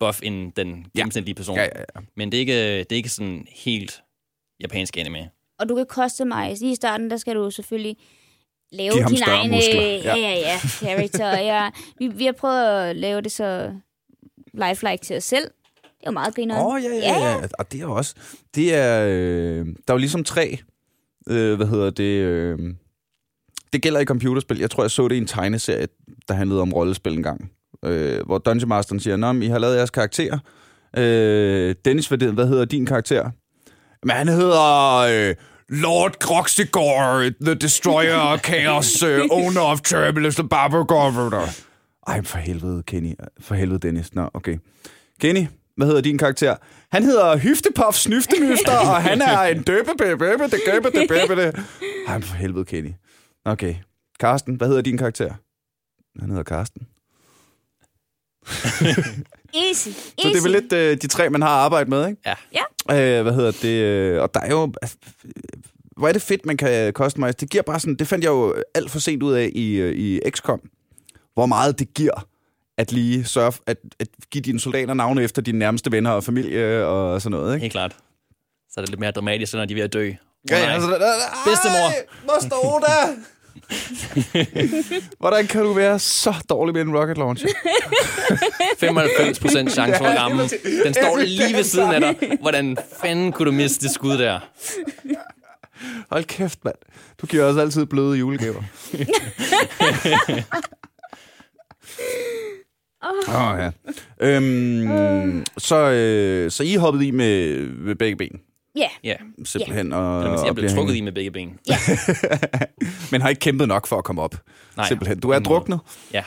buff end den gennemsnitlige person. Ja, ja, ja. Men det er, ikke, det er ikke sådan helt japansk anime. Og du kan koste mig. Lige i starten, der skal du selvfølgelig lave Giv ham din større egen muskler. øh, ja, ja, ja, character. Jeg, vi, vi har prøvet at lave det så lifelike til os selv. Det er jo meget griner. Åh, oh, ja, ja, ja, ja. Og det er også... Det er... Øh, der er jo ligesom tre... Øh, hvad hedder det... Øh, det gælder i computerspil. Jeg tror, jeg så det i en tegneserie, der handlede om rollespil en gang. Øh, hvor Dungeon Masteren siger, Nå, I har lavet jeres karakter. Øh, Dennis, hvad, det- hvad hedder din karakter? Men han hedder... Øh, Lord Groxigor, the destroyer, of chaos, uh, owner of Turbulence, the Barber Ej, for helvede, Kenny. For helvede, Dennis. Nå, okay. Kenny, hvad hedder din karakter? Han hedder Hyftepuff Snyftemyster, og han er en døbe, døbe, døbe, døbe, døbe, døbe. Ej, for helvede, Kenny. Okay. Karsten, hvad hedder din karakter? Han hedder Karsten. Easy, easy. Så det er vel lidt øh, de tre, man har arbejdet med, ikke? Ja. Ja. Øh, hvad hedder det? øh, Og der er jo... altså, Hvor er det fedt, man kan customize. Det giver bare sådan... Det fandt jeg jo alt for sent ud af i, øh, i XCOM. Hvor meget det giver at lige sørge, at, at give dine soldater navne efter dine nærmeste venner og familie og sådan noget, ikke? Helt klart. Så er det lidt mere dramatisk, når de er ved at dø. Ja, ja, altså, ej, Bedstemor. Moster Oda! Hvordan kan du være så dårlig med en rocket launcher? 95 procent chance for at ramme. Den står lige ved siden af dig. Hvordan fanden kunne du miste det skud der? Hold kæft, mand. Du giver os altid bløde julegaver. Åh, oh, ja. Øhm, så, øh, så I hoppede i med, med begge ben, Ja, Ja, simpelthen. Og, Eller jeg og blev bliver trukket i hængende. med begge ben. Men har ikke kæmpet nok for at komme op. Nej. Simpelthen. Du er druknet. Ja.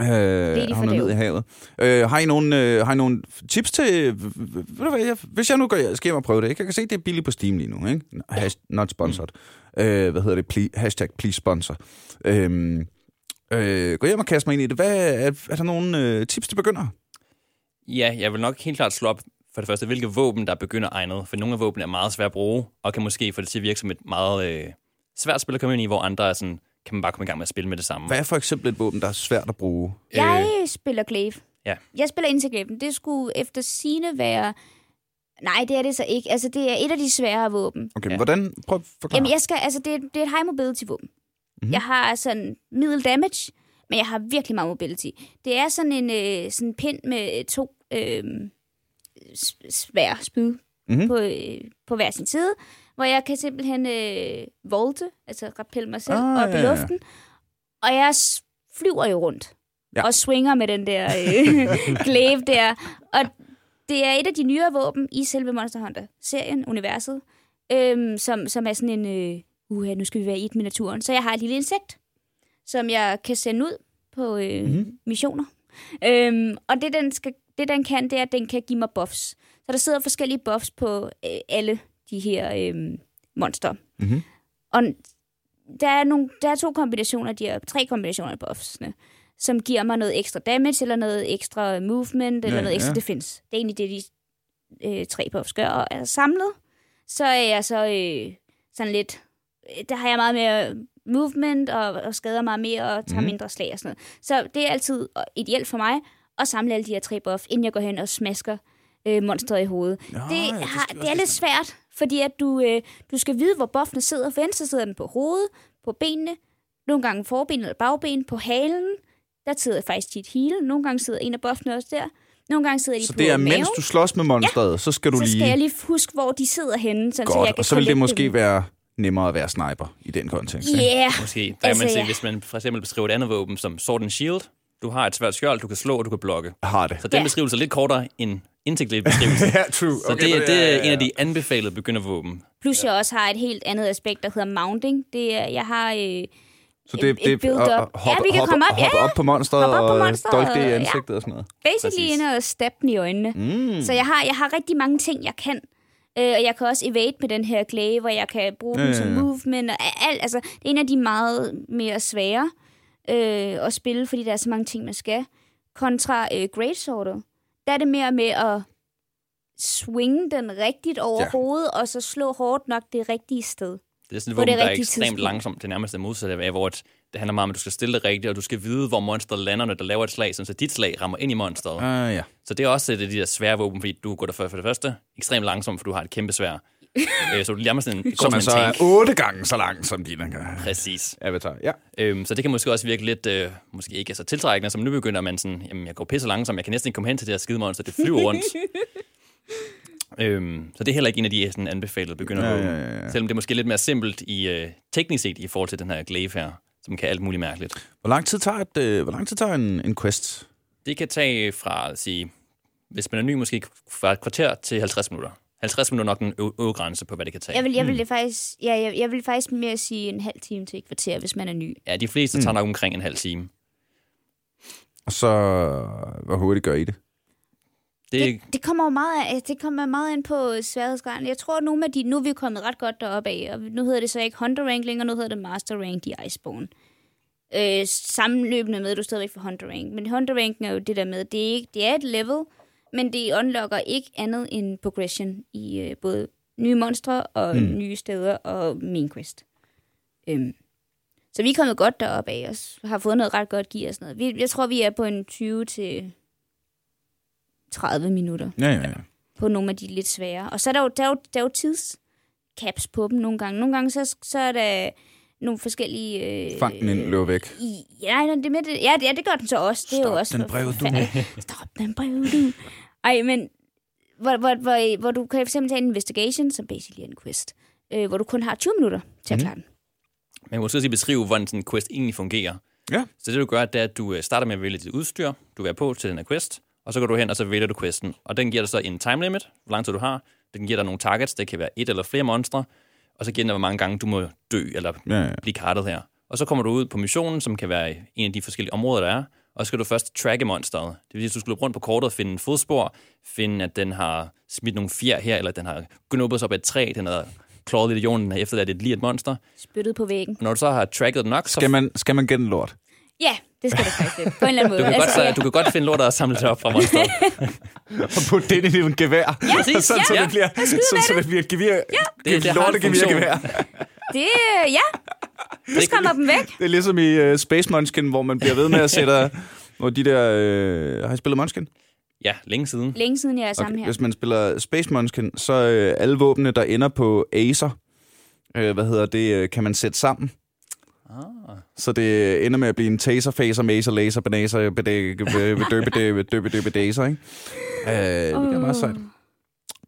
Øh, havnet ned i havet. Øh, har, I nogle, øh, har I nogle tips til... Ved du hvad, jeg, hvis jeg nu går, skal hjem og prøve det, ikke? jeg kan se, det er billigt på Steam lige nu. Ikke? Has, not sponsored. Mm. Øh, hvad hedder det? Please, hashtag please sponsor. Øh, øh, gå hjem og kaste mig ind i det. Hvad, er, er der nogle øh, tips til begyndere? Ja, jeg vil nok helt klart slå op for det første, hvilke våben, der begynder egnet. For nogle af våbnene er meget svære at bruge, og kan måske få det til at virke som et meget øh, svært spil at komme ind i, hvor andre er sådan, kan man bare komme i gang med at spille med det samme. Hvad er for eksempel et våben, der er svært at bruge? jeg spiller Glaive. Ja. Jeg spiller Interglaive. Det skulle efter sine være... Nej, det er det så ikke. Altså, det er et af de svære våben. Okay, Ja. hvordan? Prøv at forklare. Jamen, jeg skal, altså, det, er, det er et high mobility våben. Mm-hmm. Jeg har sådan middle damage, men jeg har virkelig meget mobility. Det er sådan en øh, sådan en pind med to øh, svær spyd Mhm. på, øh, på hver sin side, hvor jeg kan simpelthen øh, volte, altså rappelle mig selv Ah, op ja, i luften. Og jeg flyver jo rundt Ja. og swinger med den der øh, glaive der. Og det er et af de nyere våben i selve Monster Hunter-serien, universet, øhm, som, som er sådan en, øh, uha, nu skal vi være i et med naturen. Så jeg har et lille insekt, som jeg kan sende ud på øh, Mhm. mm-hmm. missioner. Øhm, og det den, skal, det, den kan, det er, at den kan give mig buffs. Så der sidder forskellige buffs på øh, alle de her øh, monster. Mhm. Og der er, nogle, der er to kombinationer, de her, tre kombinationer af buffsene, som giver mig noget ekstra damage, eller noget ekstra movement, eller Ja, noget ekstra ja. defense. Det er egentlig det, de øh, tre buffs gør. Og er samlet, så er jeg så øh, sådan lidt... øh, Der har jeg meget mere movement, og, og skader meget mere, og tager mm. mindre slag og sådan noget. Så det er altid ideelt for mig at samle alle de her tre buff, inden jeg går hen og smasker øh, monsteret i hovedet. Nå, det, ja, det har, det er lidt svært, fordi at du, øh, du skal vide, hvor buffene sidder. For enten så sidder den på hovedet, på benene, nogle gange forben eller bagben, på halen. Der sidder faktisk tit hele. Nogle gange sidder en af buffene også der. Nogle gange sidder de Så på det er, maven. mens du slås med monsteret, ja. så skal du så lige... skal jeg lige huske, hvor de sidder henne, sådan, så Godt, jeg kan og så vil det måske dem. være nemmere at være sniper i den kontekst. Ja, yeah. Måske. Der Altså, altså, man sige, ja. hvis man for eksempel beskriver et andet våben som Sword and Shield, du har et svært skjold, du kan slå, og du kan blokke. Jeg har det. Så den Ja. beskrivelse er lidt kortere end indtægtelig beskrivelse. Ja, true. Så det, det er en af de anbefalede begyndervåben. Plus jeg også har et helt andet aspekt, der hedder mounting. Det er, jeg har... Øh, Så det, et det build-up. at- at Ja, hoppe, vi kan hoppe, komme op, ja, hoppe ja. op på monsteret Hoppe op på og monsteret, dolke det i ja. ansigtet og sådan noget. basically Præcis. ind og stab den i øjnene. Mm. Så jeg har, jeg har rigtig mange ting, jeg kan. Øh, og jeg kan også evade med den her glaive, hvor jeg kan bruge Ja, den ja, som ja. movement. Og alt, altså, det er en af de meget mere svære øh, at spille, fordi der er så mange ting, man skal. Kontra øh, Greatswordet. Der er det mere med at swinge den rigtigt over Ja. hovedet, og så slå hårdt nok det rigtige sted. Det er sådan et våben, det der er ekstremt tidspunkt. langsomt. Det er nærmest det modsatte af, hvor et- det handler meget om, at du skal stille det rigtigt, og du skal vide, hvor monsteret lander, når der laver et slag, så dit slag rammer ind i monsteret. Uh, ja. Så det er også et af de der svære våben, fordi du går der for, for det første ekstremt langsomt, for du har et kæmpe svær. Øh, så du er sådan en, Som som en så tank. er otte gange så lang som dine Præcis. avatar. Ja. Øhm, så det kan måske også virke lidt, øh, måske ikke så tiltrækkende, som nu begynder man sådan, jamen jeg går pisse langsomt, jeg kan næsten ikke komme hen til det her skide monster, det flyver rundt. øhm, så det er heller ikke en af de sådan, anbefalede begynder ja, ja, ja, ja. Selvom det er måske lidt mere simpelt i øh, teknisk set i forhold til den her glaive her, som kan alt muligt mærkeligt. Hvor lang tid tager, et, øh, hvor lang tid tager en, en quest? Det kan tage fra, at sige, hvis man er ny, måske fra et kvarter til 50 minutter. 50 minutter er nok den ø- øvre grænse på, hvad det kan tage. Jeg vil, jeg vil det faktisk, ja, jeg, jeg vil faktisk mere sige en halv time til et kvarter, hvis man er ny. Ja, de fleste Mm. tager nok omkring en halv time. Og så, hvor hurtigt gør I det? Det, Det, det kommer jo meget, af- det kommer meget ind på sværhedsgraden. Jeg tror, at nogle af de, nu er vi kommet ret godt deroppe af, og nu hedder det så ikke Hunter Rank længere, nu hedder det Master Rank i Iceborne. Øh, sammenløbende med, at du stadigvæk får Hunter Rank. Men Hunter Ranken er jo det der med, det er, ikke, det er et level, men det unlocker ikke andet end progression i øh, både nye monstre og mm. nye steder og main quest. Øhm. Så vi er kommet godt deroppe af os, har fået noget ret godt gear og sådan noget. Vi, jeg tror, vi er på en 20 til 30 minutter Ja, ja, ja. på nogle af de lidt svære. Og så er der jo, der er jo, der er jo tidscaps på dem nogle gange. Nogle gange så, så er der nogle forskellige... Øh, Fang den ind, løb væk. i, ja, nej, det med det, ja, det, ja, det gør den så også. Det er jo også den brev, du. Stop den brev, du. Ej, men hvor, hvor, hvor, hvor du kan for eksempel tage en investigation, som basically er en quest, øh, hvor du kun har 20 minutter til at Mhm. klare den. man må måske også beskrive, hvordan sådan en quest egentlig fungerer. Ja. Så det du gør, det er, at du øh, starter med at vælge dit udstyr, du have på til den her quest, og så går du hen, og så vælger du questen. Og den giver dig så en time limit, hvor lang tid du har. Den giver dig nogle targets, det kan være et eller flere monstre, og så giver den dig, hvor mange gange du må dø, eller Ja, ja. blive kartet her. Og så kommer du ud på missionen, som kan være en af de forskellige områder, der er, og så skal du først tracke monsteret. Det vil sige, at du skal løbe rundt på kortet og finde en fodspor, finde, at den har smidt nogle fjer her, eller den har knuppet sig op ad et træ, den har klået lidt i jorden, den har efterladt et lige et monster. Spyttet på væggen. Og når du så har tracket den nok, så Skal man, skal man gemme lort? Ja, det skal det faktisk. På en eller anden måde. Du kan, godt, Altså, så, du kan godt finde lortet og samle det op fra monsteret. Og putte det ind i en gevær. Ja, præcis. sådan, så Ja. det bliver, sådan, så det bliver et gevær. Ja, Det- det har en funktion. gevær. Det, ja, det skræmmer dem væk. Det er ligesom i uh, Space Munchkin, hvor man bliver ved med at sætte... Hvor de der... Uh, har I spillet Munchkin? Ja, længe siden. Længe siden jeg er sammen her. Hvis man spiller Space Munchkin, så uh, alle våbnene, der ender på Acer, uh, hvad hedder det, uh, kan man sætte sammen. Ah. Så det ender med at blive en taser, phaser, maser, laser, banaser, bedøbe, døbe, døbe, daser, ikke? Uh, det er meget sejt.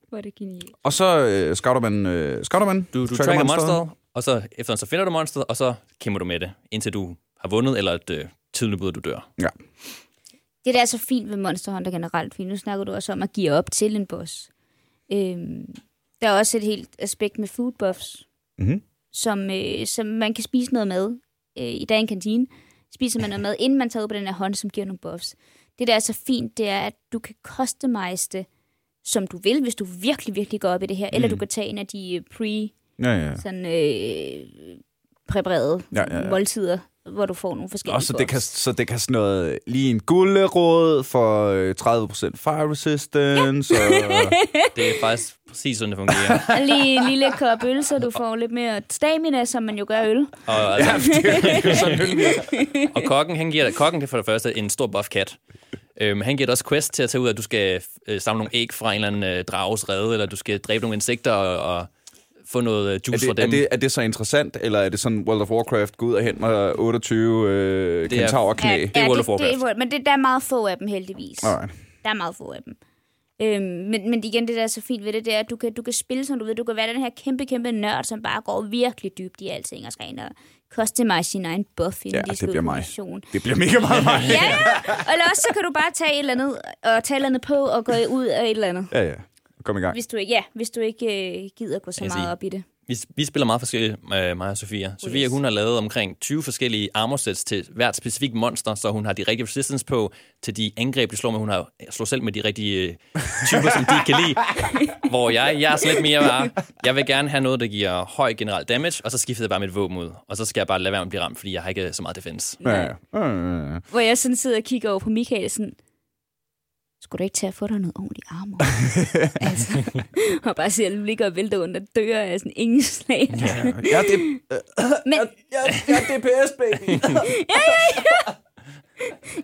Hvor er det genialt. Og så uh, scouter man... Uh, scouter man Du, du tracker monsteret, og så efter så finder du monsteret, og så kæmper du med det, indtil du har vundet, eller et øh, bud, du dør. Ja. Det der er så fint ved Monster Hunter generelt, fordi nu snakker du også om at give op til en boss. Øhm, der er også et helt aspekt med food buffs, Mhm. som, øh, som man kan spise noget med. Øh, I dag i en kantine spiser man noget med, inden man tager ud på den her hånd, som giver nogle buffs. Det, der er så fint, det er, at du kan customize det, som du vil, hvis du virkelig, virkelig går op i det her. Mm. Eller du kan tage en af de øh, pre Ja, ja. sådan, øh, præparerede Ja, ja, ja. måltider, hvor du får nogle forskellige Også det kan, så det kan sådan noget, lige en gulderåd for øh, 30% fire resistance. Ja. Og, Det er faktisk præcis sådan, det fungerer. Lige en lille kop øl, så du får lidt mere stamina, som man jo gør øl. Og, altså, det er sådan, øl virker. og kokken, han giver kokken det er for det første en stor buff kat. Øhm, han giver dig også quest til at tage ud, at du skal øh, samle nogle æg fra en eller anden øh, drages rede, eller du skal dræbe nogle insekter og, og få noget øh, Er juice fra det, er, dem. det, er det så interessant, eller er det sådan World of Warcraft, gå ud og hente mig 28 øh, Det er- kentaurknæ? det er World of det, det, Warcraft. er- men det, der er meget få af dem heldigvis. Alright. Der er meget få af dem. Øhm, men, men igen, det der er så fint ved det, det er, at du kan, du kan spille, som du ved. Du kan være den her kæmpe, kæmpe nørd, som bare går virkelig dybt i alting og skal ind og customize sin egen buff, inden Ja, de det skal bliver mig. mission. Det bliver mega meget mig. Ja, ja. Eller også så kan du bare tage et eller andet, og tage et eller andet på og gå ud af et eller andet. Ja, ja. Kom i gang. Hvis du, ikke- ja, hvis du ikke øh, gider gå så Jeg meget op i det. Vi, vi spiller meget forskelligt, øh, mig og Sofia. Sofia, yes. hun har lavet omkring 20 forskellige armor sets til hvert specifikt monster, så hun har de rigtige resistance på til de angreb, de slår med. Hun har slået selv med de rigtige øh, typer, som de kan lide. Hvor jeg, jeg er lidt mere bare, jeg vil gerne have noget, der giver høj general damage, og så skifter jeg bare mit våben ud. Og så skal jeg bare lade være med at blive ramt, fordi jeg har ikke så meget defense. Ja, ja. Hvor jeg sådan sidder og kigger over på Michael sådan, skulle du ikke tage at få dig noget ordentligt armor? altså, og bare se, at du ligger og vælter under dør af sådan ingen slag. Ja, ja, det, øh, Men, ja, ja, DPS, baby.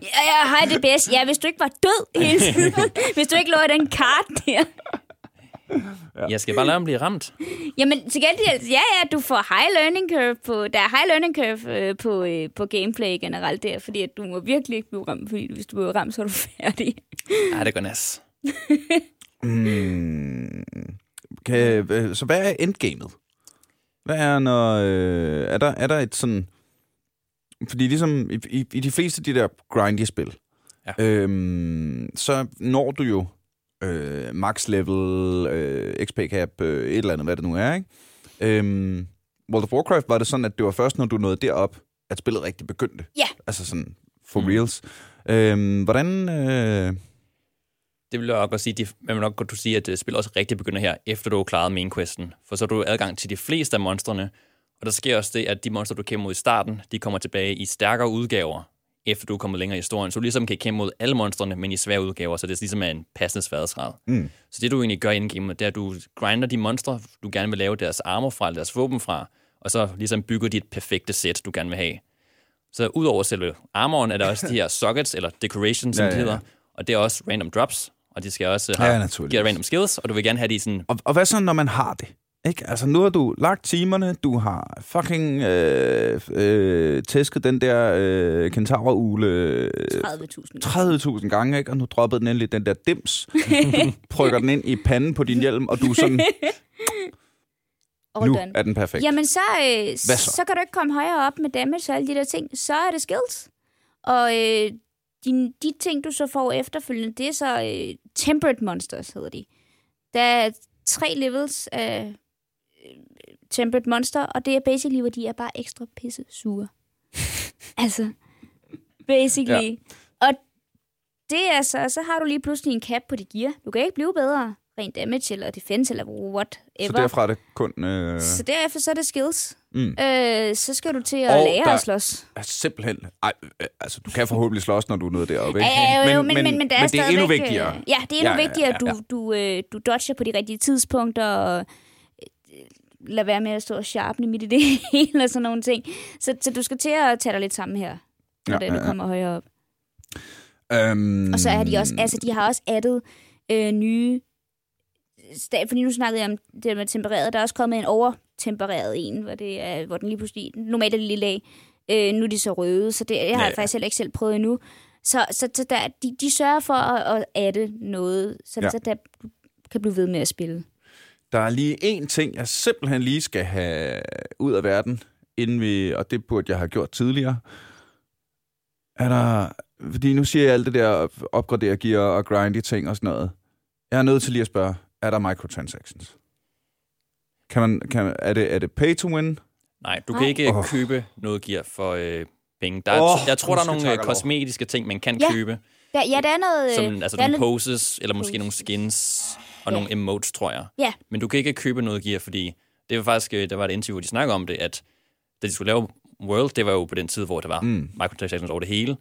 ja, ja, hej DBS. Ja, hvis du ikke var død hele tiden. hvis du ikke lå i den kart der. Jeg skal bare lade ham blive ramt. Jamen, til gengæld, ja, ja, du får high learning curve på, der er high learning curve øh, på, øh, på gameplay generelt der, fordi at du må virkelig ikke blive ramt, fordi hvis du bliver ramt, så er du færdig. Ej, det går nas. Mm, kan, øh, så hvad er endgamet? Hvad er, når... Øh, er, der, er der et sådan... Fordi ligesom i, i, i de fleste af de der grindy spil, Ja. øhm, så når du jo øh, max level, øh, XP cap, øh, et eller andet, hvad det nu er, ikke? Øhm, World of Warcraft var det sådan, at det var først, når du nåede derop, at spillet rigtig begyndte. Ja. Altså sådan for Mm. reals. Øhm, hvordan... Øh, Det vil jeg nok godt sige, de, man vil nok godt sige, at øh, spillet også rigtig begynder her, efter du har klaret main questen. For så har du adgang til de fleste af monstrene, og der sker også det, at de monster, du kæmper mod i starten, de kommer tilbage i stærkere udgaver, efter du er kommet længere i historien. Så du ligesom kan kæmpe mod alle monstrene, men i svære udgaver, så det ligesom er en passende sværhedsgrad. Mm. Så det, du egentlig gør i game, det er, at du grinder de monstre, du gerne vil lave deres armor fra, eller deres våben fra, og så ligesom bygger dit perfekte sæt, du gerne vil have. Så udover selve armoren, er der også de her sockets, eller decorations, som Ja, ja, ja, det hedder. Og det er også random drops, og de skal også Ja, have, give dig random skills, og du vil gerne have de sådan... Og, og hvad så, når man har det? Ikke? Altså, nu har du lagt timerne, du har fucking øh, øh, tæsket den der øh, kentaur-ule øh, 30.000. 30.000 gange, ikke? og nu droppede den endelig den der dims. Du trykker den ind i panden på din hjelm, og du er sådan, nu done. er den perfekt. Jamen, så, øh, så? så kan du ikke komme højere op med damage og alle de der ting. Så er det skills. Og øh, de, de ting, du så får efterfølgende, det er så øh, tempered monsters, hedder de. Der er tre levels af øh, tempered monster, og det er basically, hvor de er bare ekstra pisse sure. altså, basically. Ja. Og det er så, så har du lige pludselig en cap på dit gear. Du kan ikke blive bedre rent damage eller defense eller whatever. Så derfra er det kun... Øh, Så derefter så er det skills. Mm. Øh, så skal du til at Og lære der- at slås. altså, simpelthen... Ej, øh, altså, du kan forhåbentlig slås, når du er nede deroppe, ikke? Ja, jo, jo, men, men, men, men, det er, men det er endnu stadigvæk, vigtigere. øh, Ja, det er endnu Ja, ja, vigtigere, at ja, du, du, øh, du dodger på de rigtige tidspunkter, og øh, lad være med at stå og sharpne midt i det hele, og sådan nogle ting. Så, så du skal til at tage dig lidt sammen her, når Ja, ja, du ja, ja. kommer højere op. Øhm, Og så er de også, altså de har også addet øh, nye, fordi nu snakkede jeg om det med tempereret, der er også kommet en overtempereret en, hvor, det er, hvor den lige pludselig, normalt er det lille af, øh, nu er de så røde, så det, jeg har ja. ja. faktisk heller ikke selv prøvet endnu. Så, så, så der, de, de sørger for at, at adde noget, så, Ja. så der kan blive ved med at spille. Der er lige én ting, jeg simpelthen lige skal have ud af verden, inden vi, og det burde jeg have gjort tidligere. Er der, fordi nu siger jeg alt det der opgradere gear og grindy ting og sådan noget. Jeg er nødt til lige at spørge, er der microtransactions? Kan man, kan, er, det, er det pay to win? Nej, du Nej. kan ikke oh. købe noget gear for øh, penge. Der er, oh, jeg tror, der er nogle øh, kosmetiske ting, man kan Ja. købe. Der, ja, der er noget... Som, øh, altså der er nogle noget, poses, eller måske nogle Poses. skins, og Ja. nogle emotes, tror jeg. Ja. Men du kan ikke købe noget gear, fordi det var faktisk, øh, der var et interview, hvor de snakkede om det, at da de skulle lave World, det var jo på den tid, hvor der var mm. microtransactions over det hele.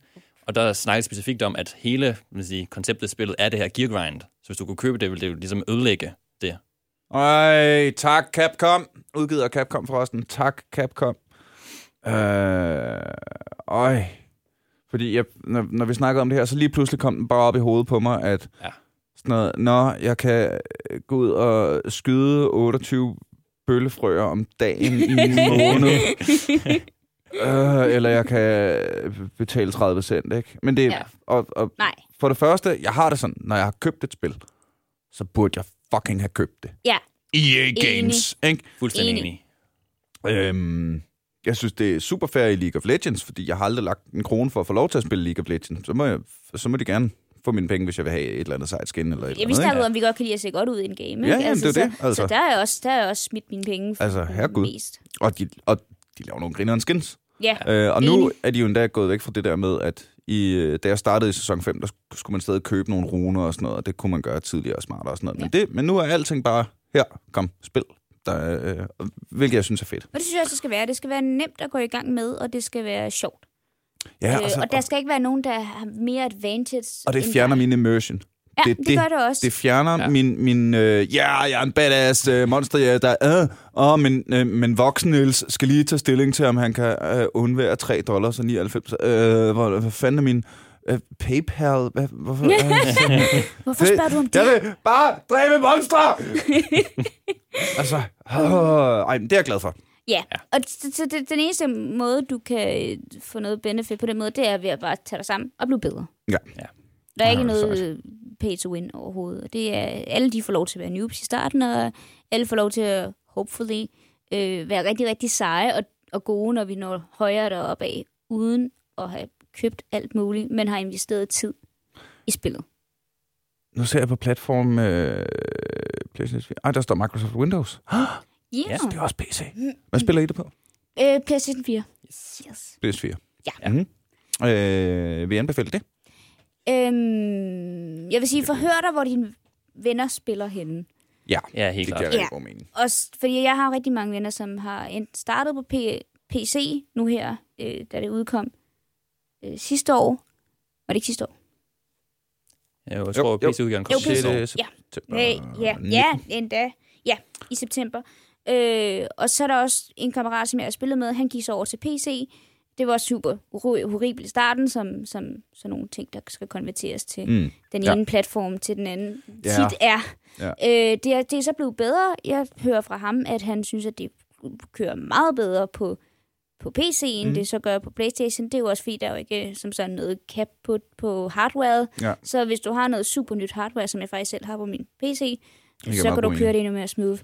Og der snakkede specifikt om, at hele man sige, konceptet af spillet er det her gear grind. Så hvis du kunne købe det, ville det jo ligesom ødelægge det. Ej, tak Capcom. Udgivet af Capcom forresten. Tak Capcom. Øh, øj. Fordi jeg, når, når vi snakkede om det her, så lige pludselig kom den bare op i hovedet på mig, at Ja. sådan noget, nå, jeg kan øh, gå ud og skyde 28 bøllefrøer om dagen i en måned. øh, eller jeg kan betale 30 cent, ikke? Men det, Ja. og, og Nej, for det første, jeg har det sådan, når jeg har købt et spil, så burde jeg fucking have købt det. ja. EA Games, ikke? Fuldstændig Enig. enig. Øhm, jeg synes, det er super fair i League of Legends, fordi jeg har aldrig lagt en krone for at få lov til at spille League of Legends. Så må, jeg, så må de gerne få mine penge, hvis jeg vil have et eller andet sejt skin eller et Ja, eller vi snakkede om, vi godt kan lide at se godt ud i en game. Ikke? Ja, jamen, det er så, det, altså. Så der er også, der er også smidt mine penge for Altså, herregud. mest. Og de, og de laver nogle grinerende skins. Ja, Øh, og nu er de jo endda gået væk fra det der med, at i, øh, da jeg startede i sæson 5, der sk- skulle man stadig købe nogle runer og sådan noget, og det kunne man gøre tidligere og smartere og sådan noget. Men, det, men nu er alting bare, her, kom, spil. Der, øh, hvilket jeg synes er fedt. og det synes jeg også, det skal være. Det skal være nemt at gå i gang med, og det skal være sjovt. Ja, øh, og, så, og der skal ikke være nogen, der har mere advantage. og det fjerner min immersion. Ja, det, det gør det også. Det fjerner ja. Min, min øh, ja, jeg er en badass øh, monster, ja, der er, øh, åh, men, øh, men voksen Niels skal lige tage stilling til, om han kan øh, undvære 3 dollars og 99. Øh, hvor, hvad fanden er min øh, PayPal? Hvad, hvorfor? Øh, Hvorfor spørger du om det? jeg vil bare dræbe monstre! altså, øh, ej, det er jeg glad for. Ja, og t- t- t- den eneste måde, du kan øh, få noget benefit på den måde, det er ved at bare tage dig sammen og blive bedre. Ja. Ja. Der er Ja, ikke det er noget pay to win overhovedet. Og Det er, alle de får lov til at være noobs i starten, og alle får lov til at hopefully øh, være rigtig, rigtig seje og, og gode, når vi når højere deroppe af, uden at have købt alt muligt, men har investeret tid i spillet. Nu ser jeg på platform øh, PlayStation 4. Ej, der står Microsoft Windows. Yeah. Det er også PC. Hvad spiller I det på? Øh, PlayStation 4. Yes. Yes. PS4. Ja. Mm-hmm. Øh, vil I anbefale det? Øhm, jeg vil sige, forhør dig, hvor dine venner spiller henne. Ja, Ja, helt det klart. giver rigtig god mening. Også fordi jeg har rigtig mange venner, som har enten startet på P- PC nu her, øh, da det udkom øh, sidste år. Var det ikke sidste år? Jeg Jo, tror, jo. PC-udgaven kom sidste år. Ja. Ja, ja, ja, endda. Ja, i september. Øh, og så er der også en kammerat, som jeg har spillet med. Han gik så over til PC. Det var super hor- horribelt i starten, som, som sådan nogle ting, der skal konverteres til Mm. den Ja. ene platform til den anden Ja. tit er. Ja. Øh, det, er. Det er så blevet bedre. Jeg hører fra ham, at han synes, at det kører meget bedre på, på PC, end Mhm. det så gør på Playstation. Det er jo også fordi, der er jo ikke som sådan noget cap på, på hardware. Ja. Så hvis du har noget super nyt hardware, som jeg faktisk selv har på min PC, så kan du køre det endnu mere smooth.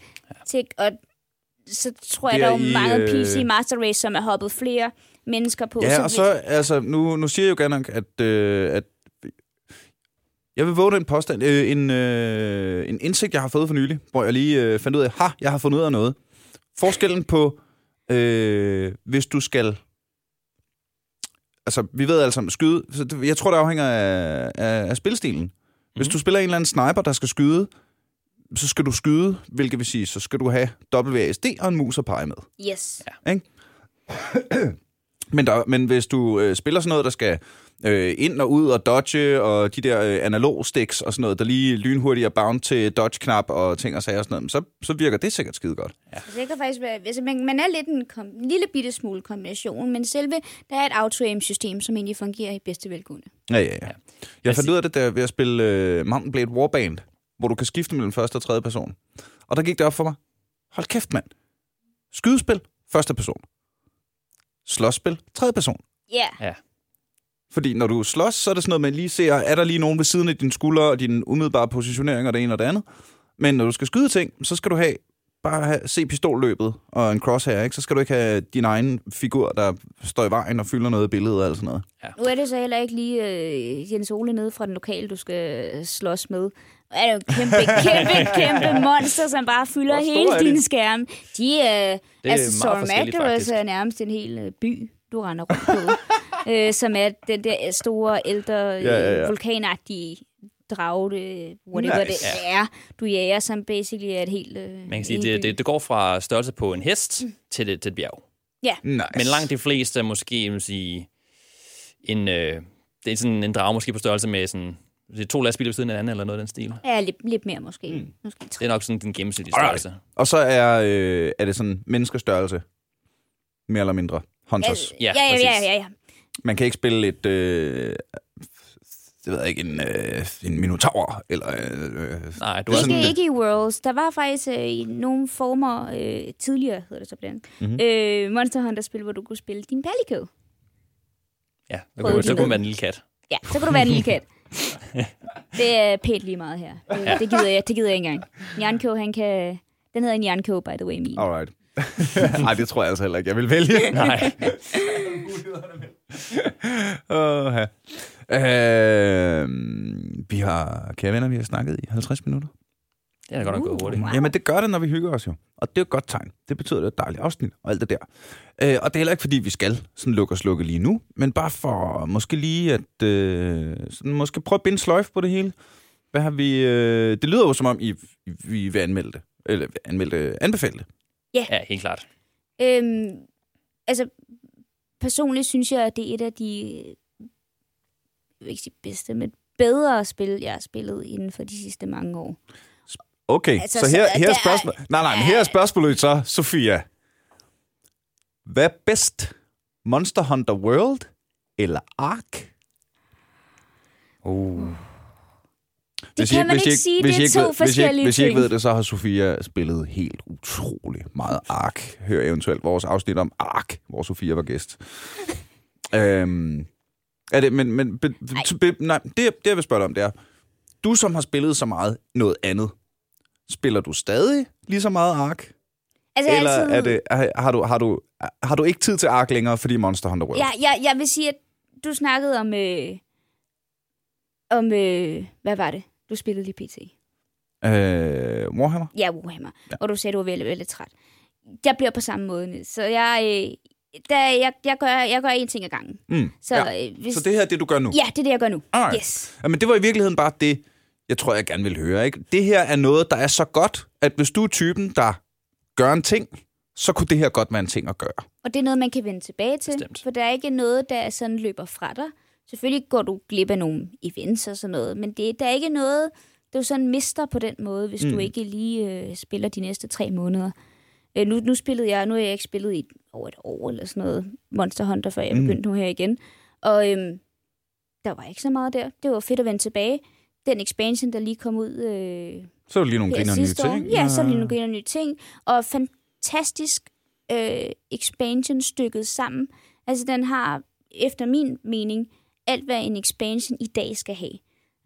Ja. Og så tror jeg, er der er jo mange øh, PC Master Race, som er hoppet flere mennesker på. Ja, og så, altså, nu, nu siger jeg jo gerne, nok, at, øh, at jeg vil våge den påstand, øh, en, øh, en indsigt, jeg har fået for nylig, hvor jeg lige øh, fandt ud af, ha, jeg har fundet ud af noget. Forskellen på, øh, hvis du skal, altså, vi ved altså om skyde, så det- jeg tror, det afhænger af, af, af spilstilen. Hvis Mhm. du spiller en eller anden sniper, der skal skyde, så skal du skyde, hvilket vil sige, så skal du have WASD og en mus at pege med. Yes. Men, der, men hvis du øh, spiller sådan noget, der skal øh, ind og ud og dodge, og de der øh, analog sticks og sådan noget, der lige lynhurtigt er bound til dodge-knap og ting og sager og sådan noget, så, så virker det sikkert skide godt. Altså, det kan faktisk være, altså, man, man er lidt en, kom, en lille bitte smule kombination, men selve, der er et auto-aim-system, som egentlig fungerer i bedste velgående. Ja, ja, ja. Jeg fandt ud af det der ved at spille øh, Mountain Blade Warband, hvor du kan skifte mellem første og tredje person. Og der gik det op for mig. Hold kæft, mand. Skydespil, første person. Slåsspil, tredje person. Ja, Fordi når du slås, så er det sådan noget, man lige ser, er der lige nogen ved siden af dine skuldre og din umiddelbare positionering og det ene og det andet. Men når du skal skyde ting, så skal du have bare have, se pistolløbet og en crosshair, ikke? Så skal du ikke have din egen figur, der står i vejen og fylder noget i billedet og alt sådan noget. nu er det så heller ikke lige øh, Jens Ole nede fra den lokale, du skal slås med. Er det jo en kæmpe, kæmpe, kæmpe monster, som bare fylder hele din skærm. De er... Det er altså, faktisk. er nærmest en hel øh, by, du render rundt på. øh, som er den der store, ældre, Ja, ja, ja. øh, vulkanagtige drage, det, whatever Nice. det er, du jager, som basically er et helt... Øh, Man kan sige, det, det, det går fra størrelse på en hest til, det, til et bjerg. Nice. Men langt de fleste er måske, jeg vil sige, en, øh, det er sådan en drage måske på størrelse med sådan, det er to lastbiler ved siden af hinanden, eller noget af den stil. Ja, lidt, lidt mere måske. Mm. Måske Det tre. er nok sådan den gennemsnitlige størrelse. Og så er, øh, er det sådan menneskestørrelse, mere eller mindre. Hunters. Ja, Ja, ja, ja, præcis. ja, ja. Man kan ikke spille et... Øh, det ved jeg ikke, en, øh, en minotaur, eller... Øh, Nej, du er sådan- Ikke, ikke i Worlds. Der var faktisk øh, i nogle former øh, tidligere, hedder det så blandt Mhm. mm-hmm. øh, Monster Hunter-spil, hvor du kunne spille din Palico. Ja, så Prøv kunne, så det. kunne man være en lille kat. Ja, så kunne du være en lille kat. Det er pænt lige meget her. Det, det, gider, jeg, det gider jeg ikke engang. Nyanko, han kan... Den hedder Nyanko, by the way, min. alright. Nej, det tror jeg altså heller ikke, jeg vil vælge. Nej. Ja. øh, vi har, kære venner, vi har snakket i 50 minutter. Det er godt nok gået hurtigt. Wow. Jamen, det gør det, når vi hygger os jo. Og det er jo et godt tegn. Det betyder, at det er et dejligt afsnit og alt det der. Øh, og det er heller ikke, fordi vi skal sådan lukke og slukke lige nu, men bare for måske lige at øh, sådan måske prøve at binde sløjf på det hele. Hvad har vi... Øh, det lyder jo som om, I, vi vil anmelde det. Eller anmelde det, anbefale det. Ja, helt klart. Øhm, altså, personligt synes jeg, at det er et af de... Jeg vil ikke sige bedste, men bedre spil, jeg har spillet inden for de sidste mange år. Okay, Altså, så så her, er her er spørgsmål. Nej, nej, men her er spørgsmålet så, Sofia. Hvad er bedst? Monster Hunter World eller Ark? Uh. Det kan man ikke sige, det er hvis to ved, hvis I, ikke, forskellige hvis I ikke ting. ved det, så har Sofia spillet helt utrolig meget Ark. Hør eventuelt vores afsnit om Ark, hvor Sofia var gæst. øhm, er det, men, men be, be, nej, det, det jeg vil spørge dig om, det er, du som har spillet så meget noget andet, spiller du stadig lige så meget Ark? Altså, Eller altid, er det, har, du, har, du, har du ikke tid til Ark længere, fordi Monster Hunter World? Ja, jeg, jeg vil sige, at du snakkede om... Øh, om øh, hvad var det? Du spillede lige PT. Øh, Warhammer? Ja, Warhammer. Ja. Og du sagde, du var veldig, veldig træt. Jeg bliver på samme måde. Så jeg, øh, der, jeg, jeg, gør, jeg gør én ting ad gangen. Mm. Så, ja. øh, hvis, Så det her er det, du gør nu? Ja, det er det, jeg gør nu. Alright. Yes. Ja, men det var i virkeligheden bare det, jeg tror, jeg gerne vil høre. Ikke? Det her er noget, der er så godt, at hvis du er typen, der gør en ting, så kunne det her godt være en ting at gøre. Og det er noget, man kan vende tilbage til. Bestemt. For der er ikke noget, der sådan løber fra dig. Selvfølgelig går du glip af nogle events og sådan noget, men det, der er ikke noget, du sådan mister på den måde, hvis mm. du ikke lige øh, spiller de næste tre måneder. Øh, nu, nu spillede jeg, nu har jeg ikke spillet i over et år eller sådan noget Monster Hunter, før jeg Mm. begyndte nu her igen. Og øhm, der var ikke så meget der. Det var fedt at vende tilbage. Den expansion, der lige kom ud øh, Så er lige nogle griner nye år. ting. Ja, så er lige nogle griner nye ting. Og fantastisk øh, expansion stykket sammen. Altså, den har, efter min mening, alt, hvad en expansion i dag skal have.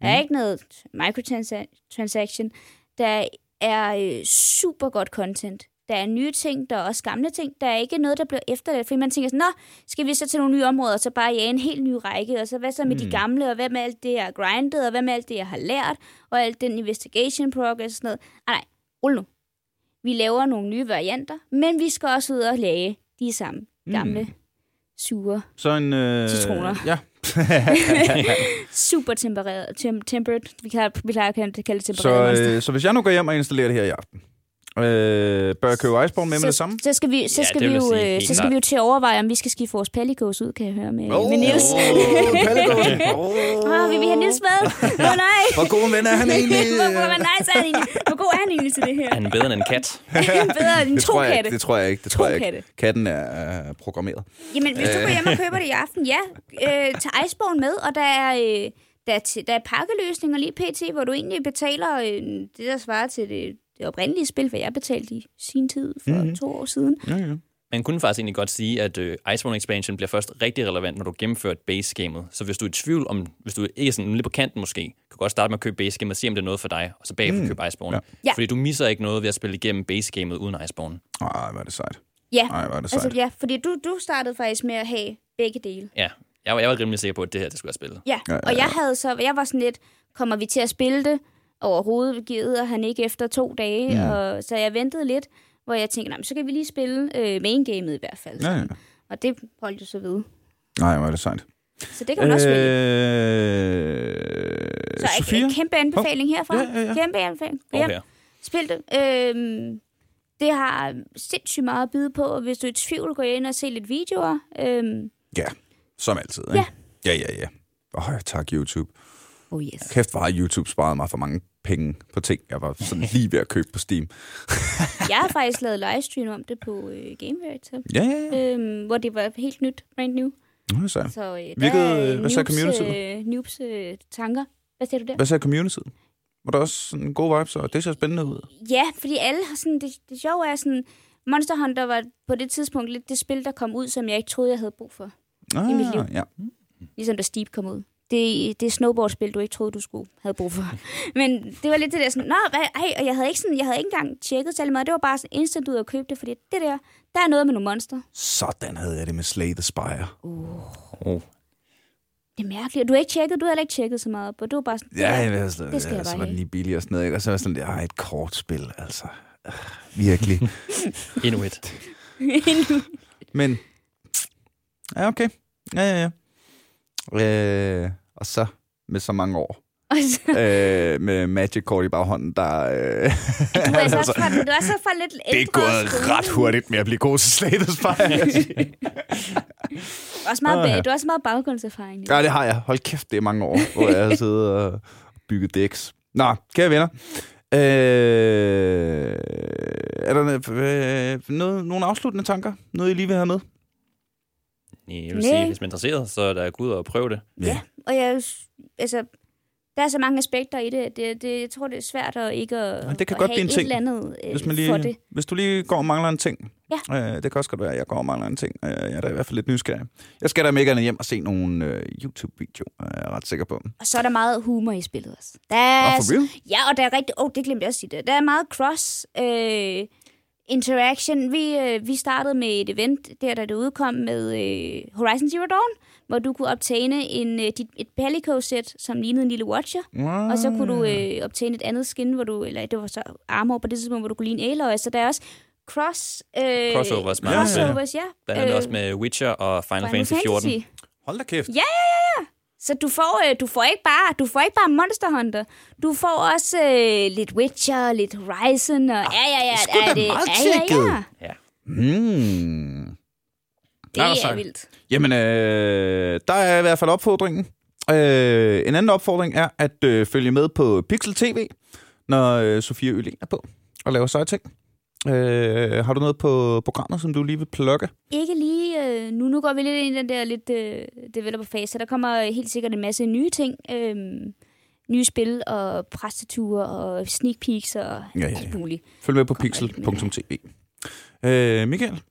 Der er Mm. ikke noget microtransaction. Der er øh, super godt content. Der er nye ting, der er også gamle ting. Der er ikke noget, der bliver efterladt, fordi man tænker sådan, nå, skal vi så til nogle nye områder, og så bare jage en helt ny række, og så hvad så med mm. de gamle, og hvad med alt det, jeg har grindet, og hvad med alt det, jeg har lært, og alt den investigation progress og sådan noget. Ah, nej, rul nu. Vi laver nogle nye varianter, men vi skal også ud og lage de samme gamle, mm. sure, Så en... Øh, Citroner. Ja. super tempereret, tem, tempered, vi kan vi at kalde det så, tempereret monster. øh, så hvis jeg nu går hjem og installerer det her i aften, øh, bør jeg købe Iceborne med med det samme? Så skal vi, så Ja, skal vi jo, øh, så skal vi jo til at overveje, om vi skal skifte vores palligås ud, kan jeg høre med, oh, med Niels. Pallegåsen. Åh, oh, vil vi have Niels med? Åh oh, nej. Hvor god en ven er han egentlig? hvor, hvor, hvor, nice er han egentlig? Hvor god er han egentlig til det her? Han er bedre end en kat. Bedre end det to jeg, katte. det tror jeg ikke. Det tror To jeg ikke. katte. Katten er øh, programmeret. Jamen, hvis du går hjem og køber det i aften, ja, øh, tag Iceborne med, og der er, øh, der, er der er pakkeløsninger lige pt., hvor du egentlig betaler øh, det, der svarer til det, det oprindelige spil, hvad jeg betalte i sin tid for mm-hmm. to år siden. Ja, ja. Man kunne faktisk egentlig godt sige, at øh, Iceborne Expansion bliver først rigtig relevant, når du gennemfører base-gamet. Så hvis du er i tvivl om, hvis du ikke er sådan lidt på kanten måske, kan du godt starte med at købe base-gamet og se, om det er noget for dig, og så bagefter mm. købe Iceborne. Ja. Fordi du misser ikke noget ved at spille igennem base-gamet uden Iceborne. Ej, hvor er det sejt. Ja, Ej, hvor er det sejt. altså, ja fordi du, du startede faktisk med at have begge dele. Ja, jeg var, jeg var rimelig sikker på, at det her, det skulle jeg spille. Ja, Ja, ja, og jeg havde så, jeg var sådan lidt, kommer vi til at spille det? Overhovedet gider han ikke efter to dage, Mm. og så jeg ventede lidt, hvor jeg tænkte, "Nå, men så kan vi lige spille øh, main gamet i hvert fald. Ja, ja. Og det holdt jo så ved. Nej, hvor er det sejt. Så det kan man også vælge. Øh, Så Sofia? en kæmpe anbefaling herfra. Ja, ja, ja. Kæmpe anbefaling. Hjem, Okay. Spil det. Øhm, det har sindssygt meget at byde på, og hvis du er i tvivl, gå ind og se lidt videoer. Øhm, Ja, som altid. Ikke? Ja. Ja, ja, ja. Åh, tak YouTube. oh yes. Kæft, hvor har YouTube sparet mig for mange penge på ting, jeg var sådan lige ved at købe på Steam. Jeg har faktisk lavet livestream om det på øh, Gameverity, Ja, ja, ja. øhm, hvor det var helt nyt, brand new. Nå, så. Så øh, er øh, hvad sagde noobs, communityet? øh, noobs øh, tanker. Hvad siger du der? Hvad sagde community? Var der også sådan gode vibes, og det ser spændende ud? Ja, fordi alle har sådan, det, det sjove er sådan, Monster Hunter var på det tidspunkt lidt det spil, der kom ud, som jeg ikke troede, jeg havde brug for. Ah, I mit liv. Ja. Ligesom da Steep kom ud. Det, det er snowboardspil, du ikke troede, du skulle have brug for. Men det var lidt det der sådan, nå, hvad, ej, og jeg havde, ikke sådan, jeg havde ikke engang tjekket særlig meget. Det var bare sådan instant ud at købe det, fordi det der, der er noget med nogle monster. Sådan havde jeg det med Slay the Spire. Oh. Det er mærkeligt. Og du har ikke tjekket, du har heller ikke tjekket så meget på. Du var bare sådan, Ja, det jeg så, det skal ja, jeg så bare var den have. lige billig og sådan noget. Ikke? Og så var sådan, det er et kortspil, altså. Øh, Virkelig. Endnu et. Men, ja, okay. Ja, ja, ja. Øh, og så med så mange år. Øh, med Magic Kort i baghånden, der... Øh, du, er altså fra, du er så fra lidt ældre det er gået ret hurtigt med at blive god til Spire. Også meget, ja. du har også meget baggrundserfaring. Ja, det har jeg. Hold kæft, det er mange år, hvor jeg har siddet og bygget dæks. Nå, kære venner. Øh, er der øh, noget, nogle afsluttende tanker? Noget, I lige vil have med? Jeg vil Nej. sige, hvis man er interesseret, så er der gå ud og prøve det. Ja, og jeg, altså, der er så mange aspekter i det. det, det jeg tror, det er svært at ikke at, Men det kan at godt have blive en et ting, eller andet øh, Hvis, man for lige, det. hvis du lige går og mangler en ting. Ja. Øh, det kan også godt være, at jeg går og mangler en ting. Øh, jeg er da i hvert fald lidt nysgerrig. Jeg skal da mega hjem og se nogle øh, YouTube-videoer, er jeg ret sikker på. Og så er der meget humor i spillet også. Der er, Og for real? Ja, og der er rigtig... Åh, oh, det glemte jeg at sige det. Der er meget cross øh, interaction. Vi, øh, vi startede med et event, der da det udkom med øh, Horizon Zero Dawn, hvor du kunne optæne en, øh, dit, et Palico-sæt, som lignede en lille Watcher. Wow. Og så kunne du øh, optæne et andet skin, hvor du... Eller det var så armor på det tidspunkt, hvor du kunne ligne Aloy. Så der er også cross... Øh, Crossovers, meget. Crossovers, ja. Blandt andet også med Witcher og Final, Final Fantasy 14. Hold da kæft. Ja, Så du får, øh, du får ikke bare, du får ikke bare Monster Hunter. Du får også øh, lidt Witcher, lidt Horizon og ja ja ja, det er meget ja, ja, ja. Ja. Hmm. Det er så- vildt. Jamen, øh, der er i hvert fald opfordringen. Øh, en anden opfordring er at øh, følge med på Pixel TV, når øh, Sofia Øling er på og laver seje ting. Øh, har du noget på programmet, som du lige vil plukke? Ikke lige øh, nu. Nu går vi lidt ind i den der lidt øh, developer-fase. Der kommer helt sikkert en masse nye ting. Øh, nye spil og præsteture og sneak peeks og Ja, ja, ja. alt muligt. Følg med på pixel.tv. Øh, Michael,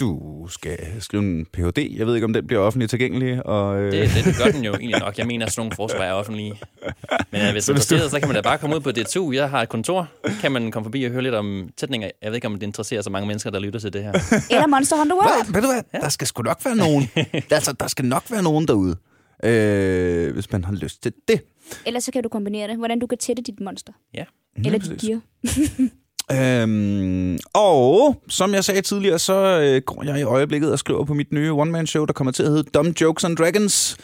du skal skrive en Ph.D. Jeg ved ikke, om den bliver offentlig tilgængelig. Og, øh, Det, det, det gør den jo egentlig nok. Jeg mener, at sådan nogle forskere er offentlige. Men øh, hvis Så du er hvis du- interesseret, så kan man da bare komme ud på DTU. Jeg har et kontor. Kan man komme forbi og høre lidt om sætninger. Jeg ved ikke, om det interesserer så mange mennesker, der lytter til det her. Eller Monster Hunter World. Hvad? Ved du hvad? Ja. Der skal sgu nok være nogen. altså, der skal nok være nogen derude, øh, hvis man har lyst til det. Ellers så kan du kombinere det. Hvordan du kan tætte dit monster. Ja. Eller dit gear. Øhm, og som jeg sagde tidligere, så øh, går jeg i øjeblikket og skriver på mit nye one-man-show, der kommer til at hedde Dumb Jokes and Dragons.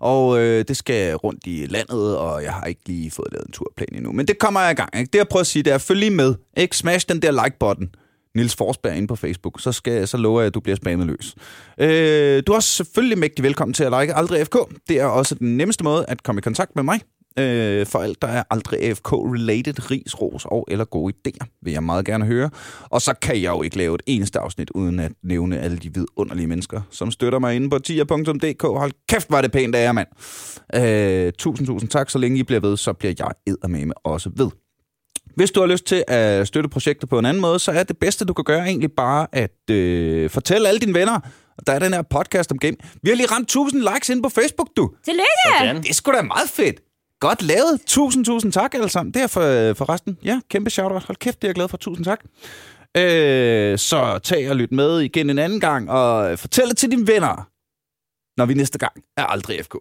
Og øh, det skal rundt i landet, og jeg har ikke lige fået lavet en turplan endnu. Men det kommer jeg i gang. Ikke? Det jeg prøver at sige, det er, følg lige med. Ikke? Smash den der like-button. Nils Forsberg inde på Facebook, så, skal, så lover jeg, at du bliver spammet løs. Øh, du er også selvfølgelig mægtig velkommen til at like Aldrig FK. Det er også den nemmeste måde at komme i kontakt med mig. Øh, for alt, der er Aldrig AFK-related, ris, ros og eller gode idéer, vil jeg meget gerne høre. Og så kan jeg jo ikke lave et eneste afsnit, uden at nævne alle de vidunderlige mennesker, som støtter mig inde på tier.dk. Hold kæft, var det pænt af jer, mand. Øh, tusind, tusind tak. Så længe I bliver ved, så bliver jeg eddermame også ved. Hvis du har lyst til at støtte projektet på en anden måde, så er det bedste, du kan gøre egentlig bare at øh, fortælle alle dine venner, at der er den her podcast om game. Vi har lige ramt 1000 likes inde på Facebook, du. Tillykke! Sådan. Det er sgu da meget fedt. Godt lavet. Tusind, tusind tak alle sammen. Det er for, øh, for resten. Ja, kæmpe shout-out. Hold kæft, det er jeg glad for. Tusind tak. Øh, så tag og lyt med igen en anden gang, og fortæl det til dine venner, når vi næste gang er aldrig FK.